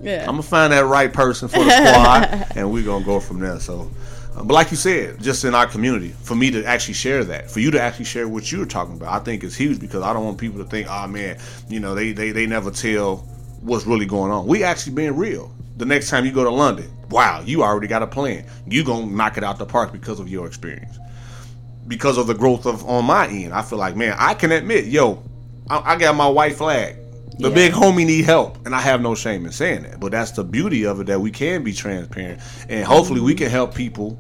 Yeah. I'm gonna find that right person for the squad, and we're gonna go from there. So, but like you said, just in our community, for me to actually share that, for you to actually share what you were talking about, I think is huge because I don't want people to think, oh man, you know, they they, they never tell what's really going on. We actually being real. The next time you go to London, wow, you already got a plan. You gonna knock it out the park because of your experience, because of the growth of on my end. I feel like, man, I can admit, yo, I, I got my white flag. The Yeah. big homie need help, and I have no shame in saying that. But that's the beauty of it that we can be transparent, and hopefully we can help people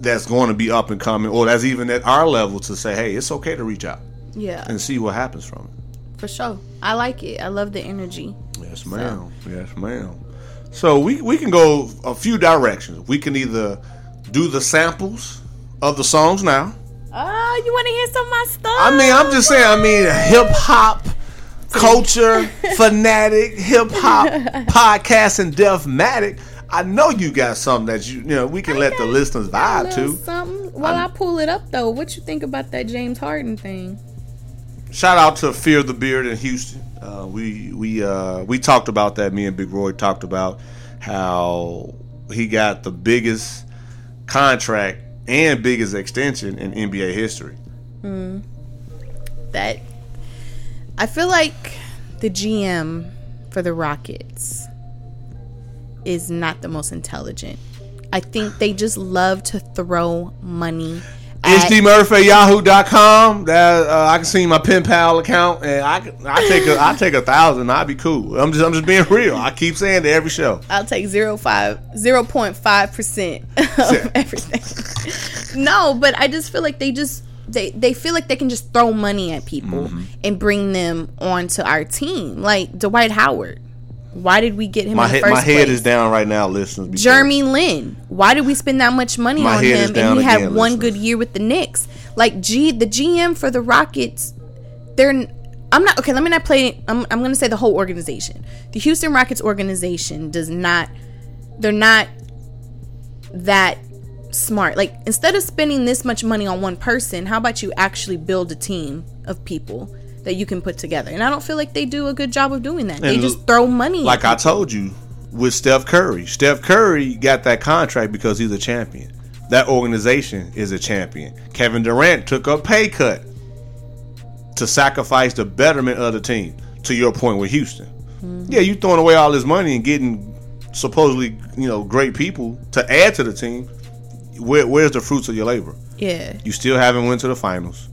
that's going to be up and coming, or that's even at our level to say, hey, it's okay to reach out yeah. and see what happens from it. For sure. I like it. I love the energy. Yes, ma'am. Yes, ma'am. So we we can go a few directions. We can either do the samples of the songs now. Oh, you want to hear some of my stuff? I mean, I'm just saying. I mean, hip hop culture fanatic, hip hop podcast and Defmatic. I know you got something that you you know we can let the listeners vibe to. Something. While i pull it up though, what you think about that James Harden thing? Shout out to Fear the Beard in Houston. Uh, we we uh, we talked about that. Me and Big Roy talked about how he got the biggest contract and biggest extension in NBA history. That I feel like the GM for the Rockets is not the most intelligent. I think they just love to throw money. It's At, dmurphy at yahoo.com. That uh, I can see my PayPal account, and I can- I take a I take a thousand. I'd be cool. I'm just I'm just being real. I keep saying to every show. I'll take zero five zero point five percent of everything. no, but I just feel like they just they they feel like they can just throw money at people Mm-hmm. and bring them onto our team, like Dwight Howard. Why did we get him My in the head first my head place? is down right now, listeners. Jeremy Lin. Why did we spend that much money My on him and he had again, one listeners. good year with the Knicks? Like G the GM for the Rockets, they're I'm not okay, let me not play I'm I'm going to say the whole organization. The Houston Rockets organization does not they're not that smart. Like instead of spending this much money on one person, how about you actually build a team of people that you can put together? And I don't feel like they do a good job of doing that. They just throw money. like I told you with Steph Curry. Steph Curry got that contract because he's a champion. That organization is a champion. Kevin Durant took a pay cut to sacrifice the betterment of the team. To your point with Houston, mm-hmm. yeah, you throwing away all this money and getting supposedly you know great people to add to the team. Where, where's the fruits of your labor? yeah. You still haven't went to the finals.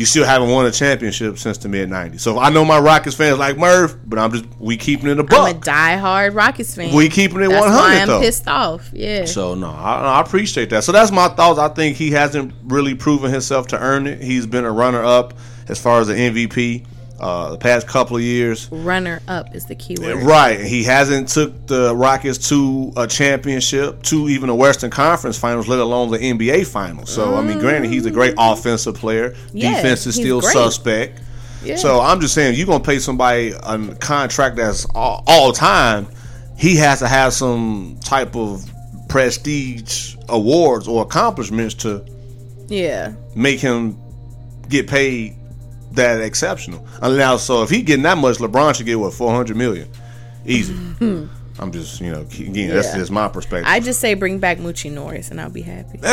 You still haven't won a championship since the mid '90s. So I know my Rockets fans like Murph, but I'm just we keeping it a buck. I'm a diehard Rockets fan. We keeping it That's 100 why I'm though. pissed off. Yeah. So no, I, I appreciate that. So that's my thoughts. I think he hasn't really proven himself to earn it. He's been a runner up as far as the MVP uh, the past couple of years. Runner up is the key word. Right, he hasn't took the Rockets to a championship, to even a Western Conference Finals, let alone the NBA Finals. So I mean, granted, he's a great offensive player. Yeah, Defense is still great. suspect. Yeah. So I'm just saying, you're gonna pay somebody a contract that's all, all time. He has to have some type of prestige awards or accomplishments to yeah. make him get paid that exceptional. And now, so if he getting that much, LeBron should get what 400 million, easy. I'm just you know again, that's just my perspective. I just say bring back Moochie Norris and I'll be happy. hey,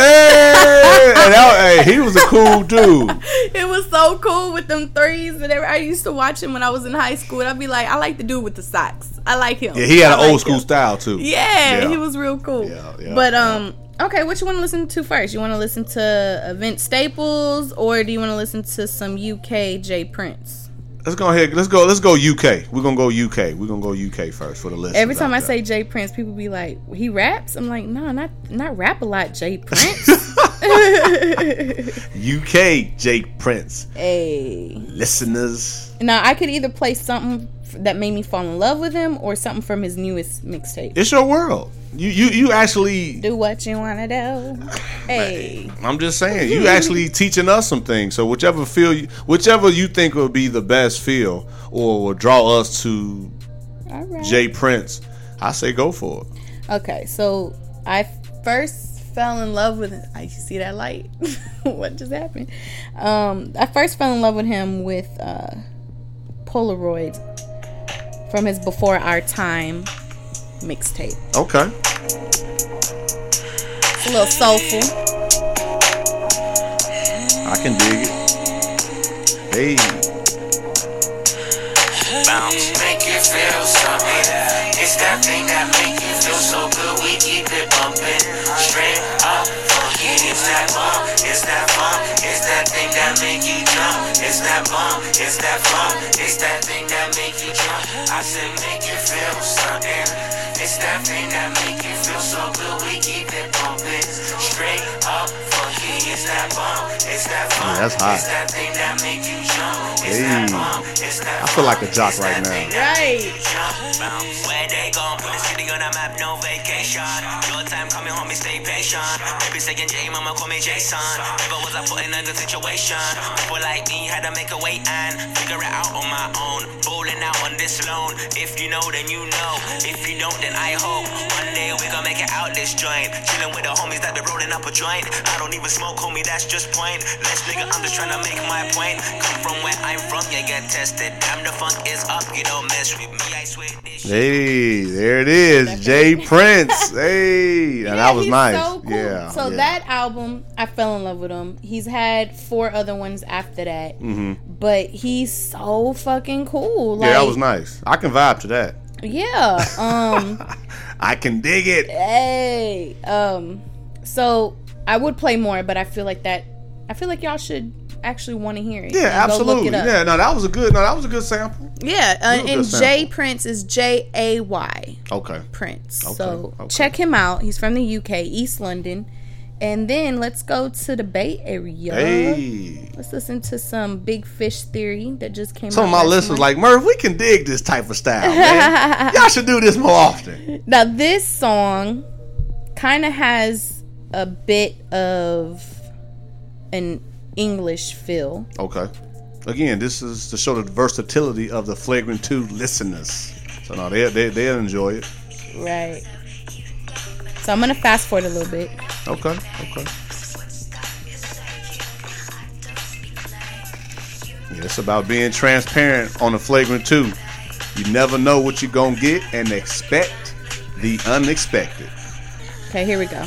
that- hey, he was a cool dude. it was so cool with them threes and I used to watch him when I was in high school. And I'd be like, I like the dude with the socks. I like him. Yeah, he had I an like old school him. style too. Yeah, Yeah. he was real cool. Yeah, yeah, but yeah. um, Okay, what you want to listen to first? You want to listen to Vince Staples, or do you want to listen to some UK Jay Prince? Let's go ahead. Let's go. Let's go UK. We're gonna go UK. We're gonna go UK first for the list. Every time I say Jay Prince, people be like, "He raps." I'm like, "No, not not rap a lot, J Prince." UK Jay Prince hey, listeners. now I could either play something that made me fall in love with him, or something from his newest mixtape. It's your world. You you you actually. Do what you wanna do. Hey, I'm just saying. You actually teaching us some things. So whichever feel, you, whichever you think will be the best feel, or will draw us to right. Jay Prince, I say go for it. Okay, so I first fell in love with. I see that light. what just happened? Um, I first fell in love with him with uh, Polaroid from his Before Our Time mixtape. Okay. It's a little soulful. I can dig it. Hey, bounce, make you feel something. It's that thing that make you feel so good. We keep it bumping, straight up, funky. It's that bump, it's that funk, it's that thing that make you jump. It's that bump, it's that funk, it's that thing that make you jump. I said make you feel something. It's that thing that make you feel so good. We keep it bumping, straight up, funky. It's that bump, it's that funk, that's hot. it's that thing that make you jump. It's Hey. that bump, it's that I feel like a jock right now. Right. where they gon' put the city on the map, no vacation. Your time coming home, stay patient. Baby saying J, mama call me Jason. Never was I put in a good situation. People like me had to make a wait and figure it out on my own. Bowling out on this loan. If you know, then you know. If you don't, then I hope one day we gon' make it out this joint. Chilling with the homies that be rolling up a joint. I don't even smoke, homie, that's just point. Less nigga, I'm just trying to make my point. Come from where I'm from, yeah, get tested. Damn, the funk is up, you don't mess with me. I swear hey, there it is, Jay Prince. Hey, now that was nice. So cool. Yeah. So yeah. that album, I fell in love with him. He's had four other ones after that, Mm-hmm. but he's so fucking cool. Like, yeah, that was nice. I can vibe to that. Yeah. Um. I can dig it. hey. Um. So I would play more, but I feel like that. I feel like y'all should actually want to hear it. Yeah, and go look absolutely. Yeah, no, that was a good. No, that was a good sample. Yeah, uh, and Jay Prince is J A Y Okay. Prince. Okay, So okay. check him out. He's from the UK, East London. And then let's go to the Bay Area. Hey. Let's listen to some Big Fish Theory that just came Some out. of my listeners like Murph. We can dig this type of style, man. Y'all should do this more often. Now this song kind of has a bit of an English feel. Okay. Again, this is to show the versatility of the Flagrant Two listeners. So no, they they they'll enjoy it. Right. So I'm gonna fast forward a little bit. Okay. Okay. Yeah, it's about being transparent on the Flagrant Two. You never know what you're gonna get, and expect the unexpected. Okay, here we go.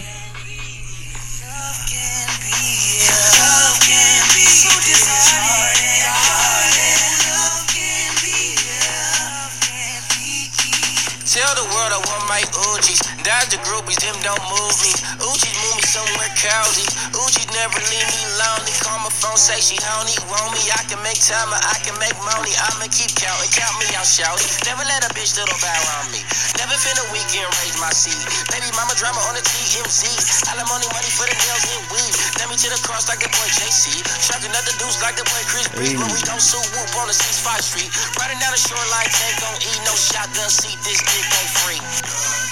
Tell the world I want my Uchi's. Dodge the groupies, them don't move me. Uchi's move me somewhere cozy. Uchi's never leave me lonely. Call my phone, say she honey, want me. I can make time, I can make money. I'ma keep counting, count me out, shout Never let a bitch little bow on me. Never finna weekend raise my seed. Baby mama drama on the TMZ. Alimony money for the nails and weave. Let me to the cross like the boy JC. Shark another deuce like the boy Chris Breeze. But we don't sue whoop on the 65th Street. Riding down the shoreline, tank gon' eat no shotgun seat. This dick ain't free.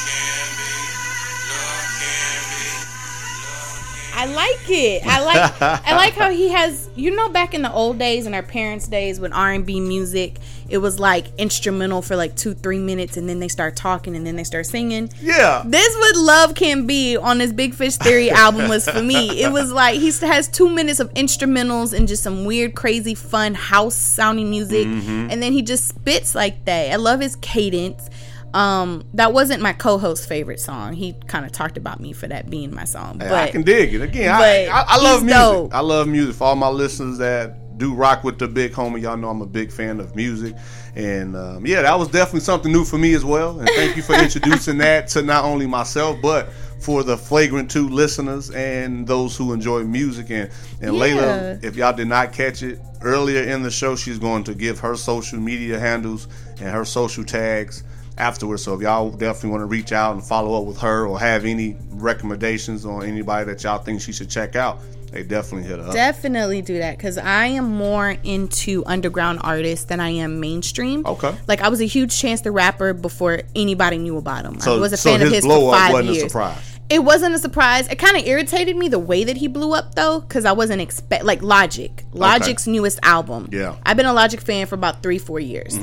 I like it. I like I like how he has you know back in the old days in our parents' days when R and B music it was like instrumental for like two, three minutes and then they start talking and then they start singing. Yeah. This what love can be on this Big Fish Theory album was for me. It was like he has two minutes of instrumentals and just some weird, crazy, fun house sounding music, mm-hmm. and then he just spits like that. I love his cadence. Um, that wasn't my co-host's favorite song. He kind of talked about me for that being my song, but I can dig it. Again, I, I, I love music. dope. I love music for all my listeners that do rock with the big homie. Y'all know I'm a big fan of music, and um, yeah, that was definitely something new for me as well. And thank you for introducing that to not only myself but for the Flagrant Two listeners and those who enjoy music. And and Yeah. Layla, if y'all did not catch it earlier in the show, she's going to give her social media handles and her social tags afterwards. So if y'all definitely want to reach out and follow up with her or have any recommendations on anybody that y'all think she should check out, they definitely hit her up. Definitely do that because I am more into underground artists than I am mainstream. Okay. Like I was a huge Chance the Rapper before anybody knew about him. So, I was a so fan his of his blow for up five wasn't years. a surprise. It wasn't a surprise. It kind of irritated me the way that he blew up though, because I wasn't expect like Logic, Logic's newest album. Yeah. Mm-hmm. I've been a Logic fan for about three, four years,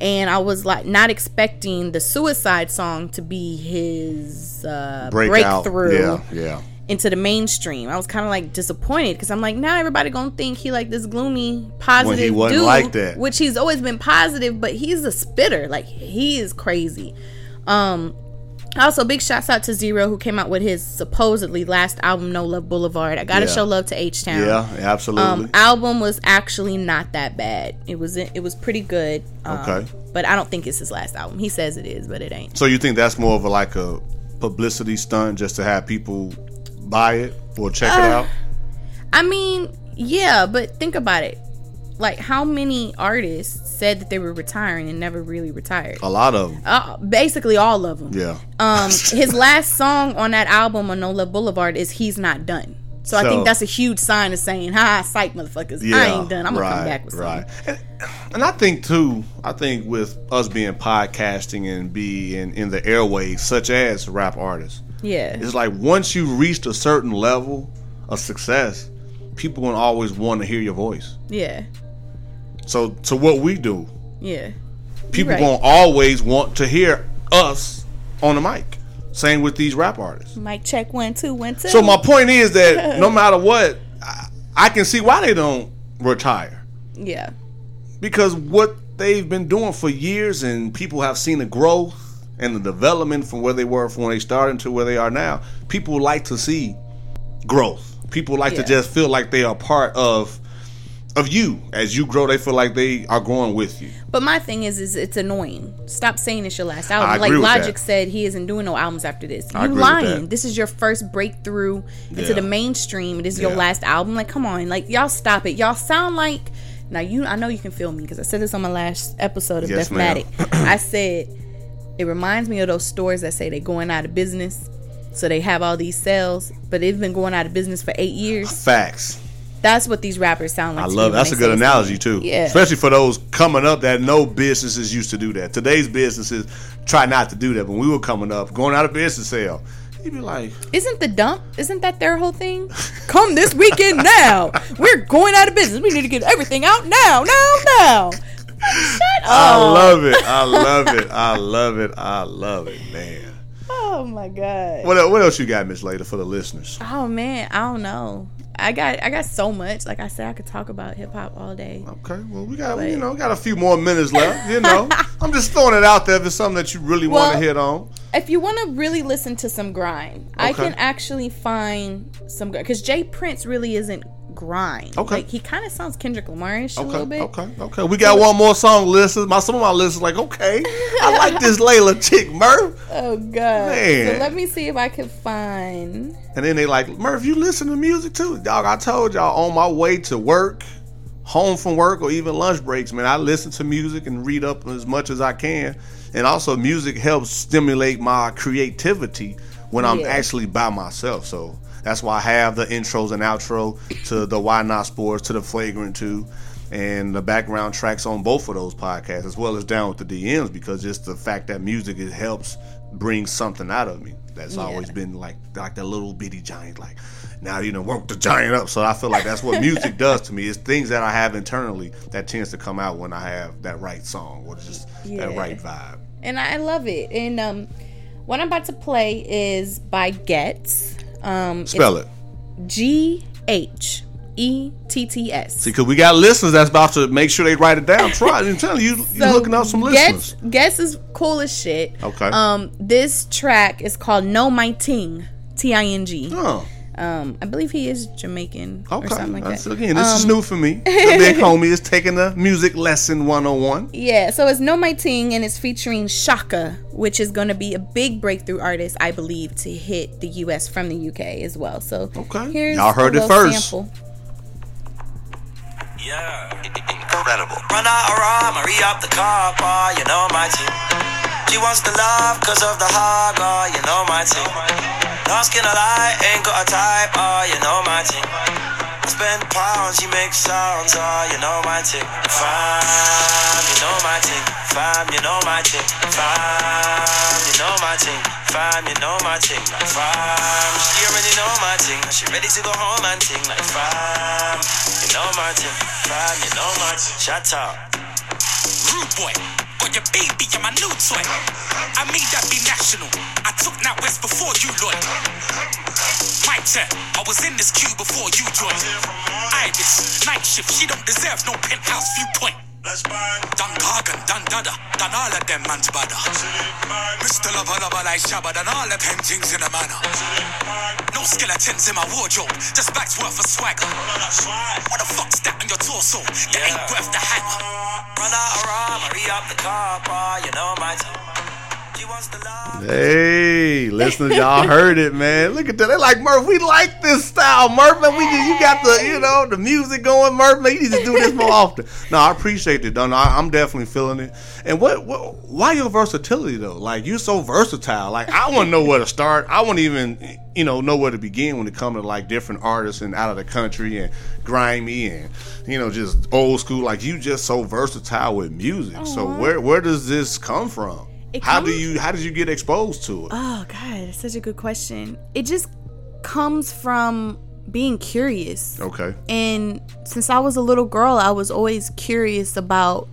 and I was like not expecting the Suicide song to be his uh, Breakout. breakthrough Yeah, yeah. into the mainstream. I was kind of like disappointed because I'm like, now everybody gonna think he like this gloomy, positive wasn't dude, like that. which he's always been positive, but he's a spitter. Like he is crazy. Um, also big shouts out to Z-Ro who came out with his supposedly last album, No Love Boulevard. I gotta Yeah. show love to H Town. Yeah, absolutely. Um, album was actually not that bad. It was it was pretty good. Um, Okay. But I don't think it's his last album. He says it is, but it ain't. so you think that's more of a like a publicity stunt just to have people buy it or check Uh, it out? I mean, yeah, but think about it. Like, how many artists said that they were retiring and never really retired? A lot of them. Uh, basically, all of them. Yeah. Um, his last song on that album on No Love Boulevard is "He's Not Done." So, I think that's a huge sign of saying, "Ha, psych, motherfuckers, I ain't done. I'm gonna come back with something." right. And, and I think too, I think with us being podcasting and being in the airwaves, such as rap artists, Yeah, it's like once you reached a certain level of success, people gonna always want to hear your voice. yeah, So, to what we do, yeah. people right. gonna always want to hear us on the mic. Same with these rap artists. Mic check one two one two. So my point is that no matter what, I, I can see why they don't retire yeah, because what they've been doing for years, and people have seen the growth and the development from where they were from when they started to where they are now. People like to see growth. People like Yeah. to just feel like they are part of of you as you grow. They feel like they are growing with you. But my thing is, is it's annoying. Stop saying it's your last album. I like Logic that. said, he isn't doing no albums after this. You lying? This is your first breakthrough into Yeah. the mainstream. It is your Yeah. last album. Like, come on, like y'all stop it. Y'all sound like now you. I know you can feel me because I said this on my last episode of Yes. Defmatic. I said it reminds me of those stores that say they're going out of business. So they have all these sales, but they've been going out of business for eight years. Facts. That's what these rappers sound like. I love that's a good analogy something. too. Yeah. Especially for those coming up that no businesses used to do that. Today's businesses try not to do that. When we were coming up, going out of business sale, you'd be like, Isn't the dump? Isn't that their whole thing? Come this weekend now. We're going out of business. We need to get everything out now, now, now. Shut I love it. I love it. I love it. I love it, man. Oh my god. What else, what else you got, Miss Layla, for the listeners? Oh man, I don't know. I got I got so much. Like I said, I could talk about hip hop all day. Okay, well we got But- you know got a few more minutes left. You know, I'm just throwing it out there if it's something that you really want to hit on. If you want to really listen to some grind, I can actually find some because Jay Prince really isn't grind. Okay. like he kind of sounds Kendrick Lamar-ish a little bit. okay, okay. We got one more song listeners. My some of my listeners like, okay, I like this Layla chick, Murph. Oh god. Man. So let me see if I can find. And then they like, Murph, you listen to music too, dog. I told y'all on my way to work, home from work, or even lunch breaks, man. I listen to music and read up as much as I can. And also, music helps stimulate my creativity when I'm Yeah. actually by myself. So that's why I have the intros and outro to the Why Not Sports, to the Flagrant 2, and the background tracks on both of those podcasts, as well as Down with the DMs, because just the fact that music it helps bring something out of me. That's always been like like that little bitty giant, like now you know work the giant up. So I feel like that's what music does to me. It's things that I have internally that tends to come out when I have that right song or just that right vibe. and I love it. And um, what I'm about to play is by Ghetts. Um, Spell it. G H E T T S. See, because we got listeners that's about to make sure they write it down. Try. I'm telling you, you are looking out some listeners. Guess, Ghetts is cool as shit. Okay. Um, this track is called "No My Ting," T I N G. Oh, Um, I believe he is Jamaican or something like That's- that. Again, this is Um, new for me. The big homie is taking a music lesson 101. Yeah, so it's No My Ting and it's featuring Shakka, which is going to be a big breakthrough artist, I believe, to hit the US from the UK as well. So Okay. here's Y'all heard a it first. Sample. Yeah, incredible. Run out of rhyme, hurry up the car, boy, you know my team. She wants the love cause of the heart, boy, you know my team. Lost in a lie, ain't got a type, oh, you know my team. Spend pounds, she makes sounds, oh, you know my team. Fam, you know my team. Fam, you know my team. Fam, you know my team. Fam, you know my team. Like fam, she already know my team. She ready to go home and ting. Like fam, you know my team. Fam, you know my team. Shut up. Rude boy, got your baby and my new toy. I made that be national. I took that west before you, Lloyd. My turn, I was in this queue before you joined. Ibis, night shift, she don't deserve no penthouse viewpoint. Done Gargan, done Dada, done all of them man's bada. Mr. Lover Lover like Shabba, done all the paintings in the manner. No skeletons in my wardrobe, just bags worth of swagger. What the fuck's that on your torso? That ain't worth the hanger. Run out of rhyme, hurry up the car, boy, you know my team. Hey, listeners, y'all heard it, man. Look at that. They like Murph. We like this style, Murph. Man, we you got the you know the music going, Murph. Man, you need to do this more often. No, I appreciate it, though. No, I, I'm definitely feeling it. And what, what? Why your versatility though? Like you're so versatile. Like I want to know where to start. I want to even you know know where to begin when it comes to like different artists and out of the country and grimy and you know just old school. Like you just so versatile with music. So where where does this come from? It how do you how did you get exposed to it? Oh God, that's such a good question. It just comes from being curious. Okay. And since I was a little girl, I was always curious about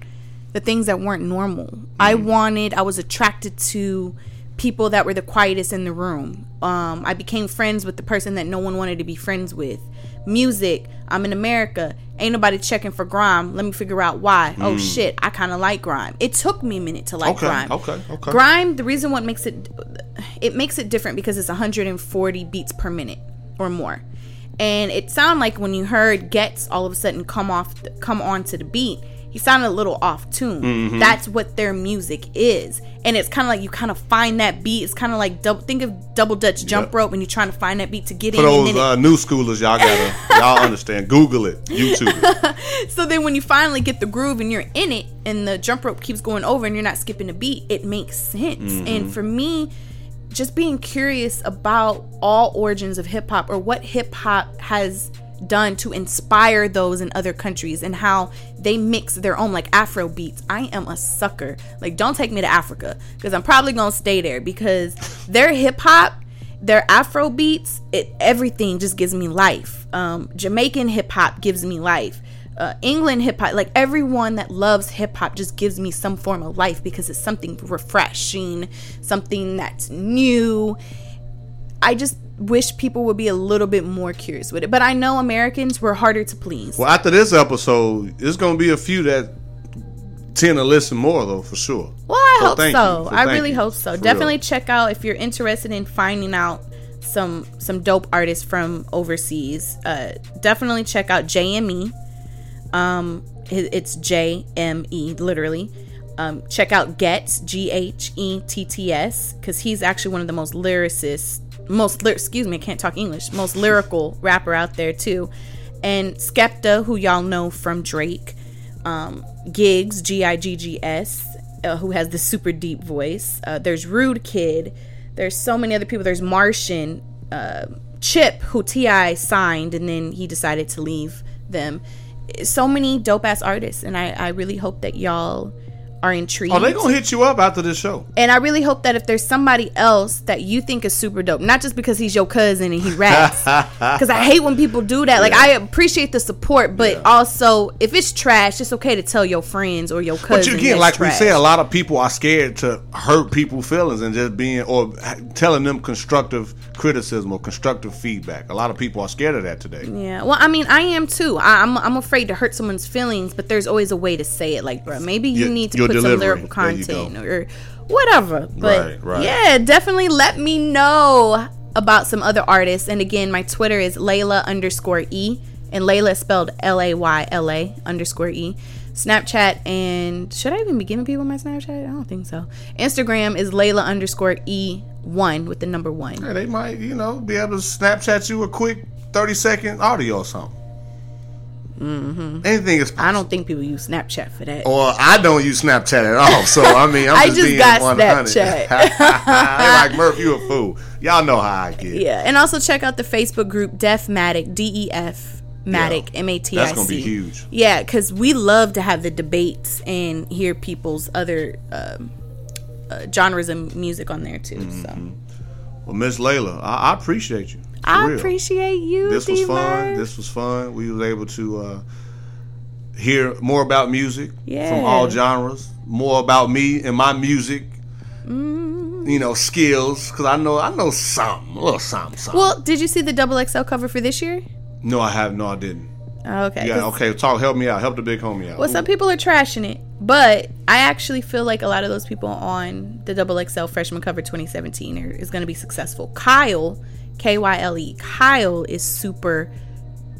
the things that weren't normal. I wanted, I was attracted to people that were the quietest in the room. Um, I became friends with the person that no one wanted to be friends with. Music, I'm in America. Ain't nobody checking for grime. Let me figure out why. Oh hmm. shit, I kind of like grime. It took me a minute to like Okay, grime. okay, okay. Grime, the reason what makes it it makes it different because it's 140 beats per minute or more. And it sounded like when you heard Ghetts all of a sudden come off come onto the beat, he sounded a little off tune. Mm-hmm. That's what their music is. And it's kind of like you kind of find that beat. It's kind of like double, think of double dutch jump Yep. rope when you're trying to find that beat to get For in. those it- uh, new schoolers, y'all gotta y'all understand. Google it, YouTube it. So then when you finally get the groove and you're in it and the jump rope keeps going over and you're not skipping a beat, it makes sense. And for me, just being curious about all origins of hip hop or what hip hop has done to inspire those in other countries and how they mix their own like afro beats i am a sucker. Like don't take me to africa because i'm probably gonna stay there because their hip hop their afro beats it everything just gives me life. Um jamaican hip hop gives me life. Uh, england hip hop like everyone that loves hip hop just gives me some form of life because it's something refreshing something that's new i just wish people would be a little bit more curious with it but i know americans were harder to please Well, after this episode, there's gonna be a few that tend to listen more though, for sure. Well, I So hope so. So I really you. hope so. For Definitely real. check out if you're interested in finding out some some dope artists from overseas. Uh, definitely check out JME. Um, it's J M E literally. Um, check out Ghetts G H E T T S because he's actually one of the most lyricists, most excuse me, I can't talk English, most lyrical rapper out there too. And Skepta, who y'all know from Drake, um, Giggs G I G G S, uh, who has the super deep voice. Uh, there's Rude Kid. There's so many other people. There's Martian, uh, Chip, who T.I. signed, and then he decided to leave them. So many dope ass artists, and I, I really hope that y'all are intrigued. Oh, they gonna hit you up after this show. And I really hope that if there's somebody else that you think is super dope, not just because he's your cousin and he raps, because I hate when people do that. Like I appreciate the support, but also if it's trash, it's okay to tell your friends or your cousin. But you again, like trash. we said, a lot of people are scared to hurt people's feelings and just being or telling them constructive criticism or constructive feedback. A lot of people are scared of that today. Yeah, well, I mean, I am too. I, I'm I'm afraid to hurt someone's feelings, but there's always a way to say it. Like, bro, maybe you Your- need to put some lyrical content or whatever. But Right, right. yeah, definitely let me know about some other artists. And again, my Twitter is Layla underscore E. And Layla is spelled L A Y L A underscore E. Snapchat and should I even be giving people my Snapchat? I don't think so. Instagram is Layla underscore E one with the number one. Yeah, they might, you know, be able to Snapchat you a quick 30 second audio or something. Mm-hmm. Anything is I don't think people use Snapchat for that. Or I don't use Snapchat at all. So I mean, I'm I just, just being got 100. Snapchat. like Murph, you a fool. Y'all know how I get. Yeah, and also check out the Facebook group Defmatic, D E F Matic, Yeah, M A T I C. that's gonna be huge. Yeah, because we love to have the debates and hear people's other um, uh, genres of music on there too. Mm-hmm. So Well, Miss Layla, I, I appreciate you. I real. appreciate you. This was fun. This was fun. We was able to uh, hear more about music Yeah. from all genres, more about me and my music. Mm. You know, skills because I know I know something, a little something, something. Well, did you see the double XL cover for this year? no, I have no, I didn't. Oh, okay. Yeah, okay. Talk, help me out. Help the big homie out. Well, some people are trashing it, but I actually feel like a lot of those people on the Double XL freshman cover 2017 are, is going to be successful. Kyle, K Y L E, Kyle is super.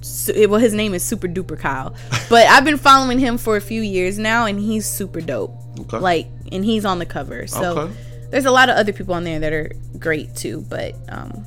Su- well, his name is Super Duper Kyle, but I've been following him for a few years now, and he's super dope. Okay. Like, and he's on the cover, so Okay. there's a lot of other people on there that are great too. But um,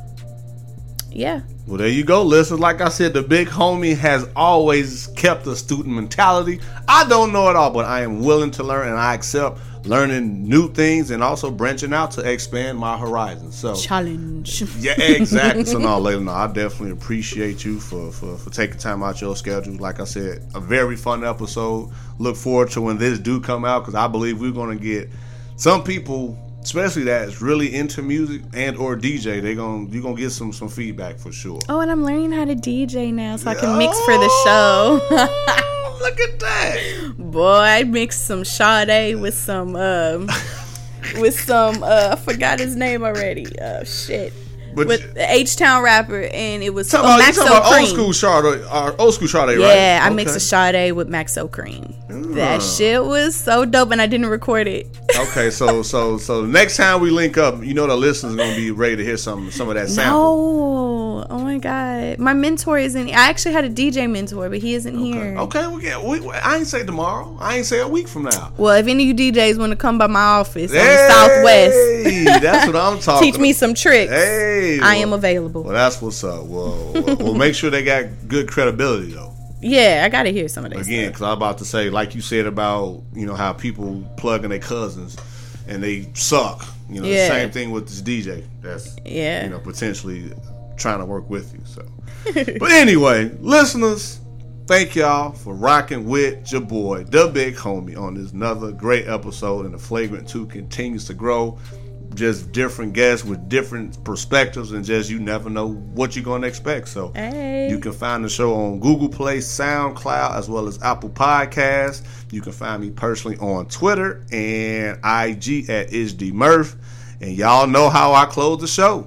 yeah, Well, there you go, listeners. Like I said, the big homie has always kept a student mentality. I don't know it all, but I am willing to learn, and I accept learning new things and also branching out to expand my horizons. So, challenge. yeah, exactly. so, no, Layla, no, I definitely appreciate you for, for, for taking time out your schedule. Like I said, a very fun episode. Look forward to when this do come out because I believe we're going to get some people especially that's really into music and or DJ, they going you're gonna get some some feedback for sure. Oh, and I'm learning how to DJ now, so I can mix for the show. Oh, look at that! Boy, I mixed some Sade with some um with some uh I forgot his name already. Oh shit. But with the H Town rapper and it was talk oh, about, Maxo talking about old school Sade, uh, old school Sade, right? Yeah, I Okay. mixed a Sade with Maxo Kream. That Ah. shit was so dope and I didn't record it. Okay, so so so next time we link up, you know the listeners gonna be ready to hear some some of that sample. No. Oh my god. My mentor isn't I actually had a DJ mentor, but he isn't here. Okay, we get. We, I ain't say tomorrow. I ain't say a week from now. Well, if any of you DJs want to come by my office on Hey, Southwest, that's what I'm talking. teach me some tricks. Hey, I well- am available. Well, that's what's up. Well, well, well, make sure they got good credibility though. Yeah, I gotta hear some of this. Again, because I'm about to say, like you said about you know how people plug in their cousins and they suck. You know, Yeah. the same thing with this DJ. That's Yeah. you know potentially trying to work with you. So, but anyway, listeners, thank y'all for rocking with your boy, the big homie, on this another great episode. And the flagrant two continues to grow. Just different guests with different perspectives, and just you never know what you're going to expect. So, Hey. you can find the show on Google Play, SoundCloud, as well as Apple Podcasts. You can find me personally on Twitter and IG at IsDMurph. And y'all know how I close the show.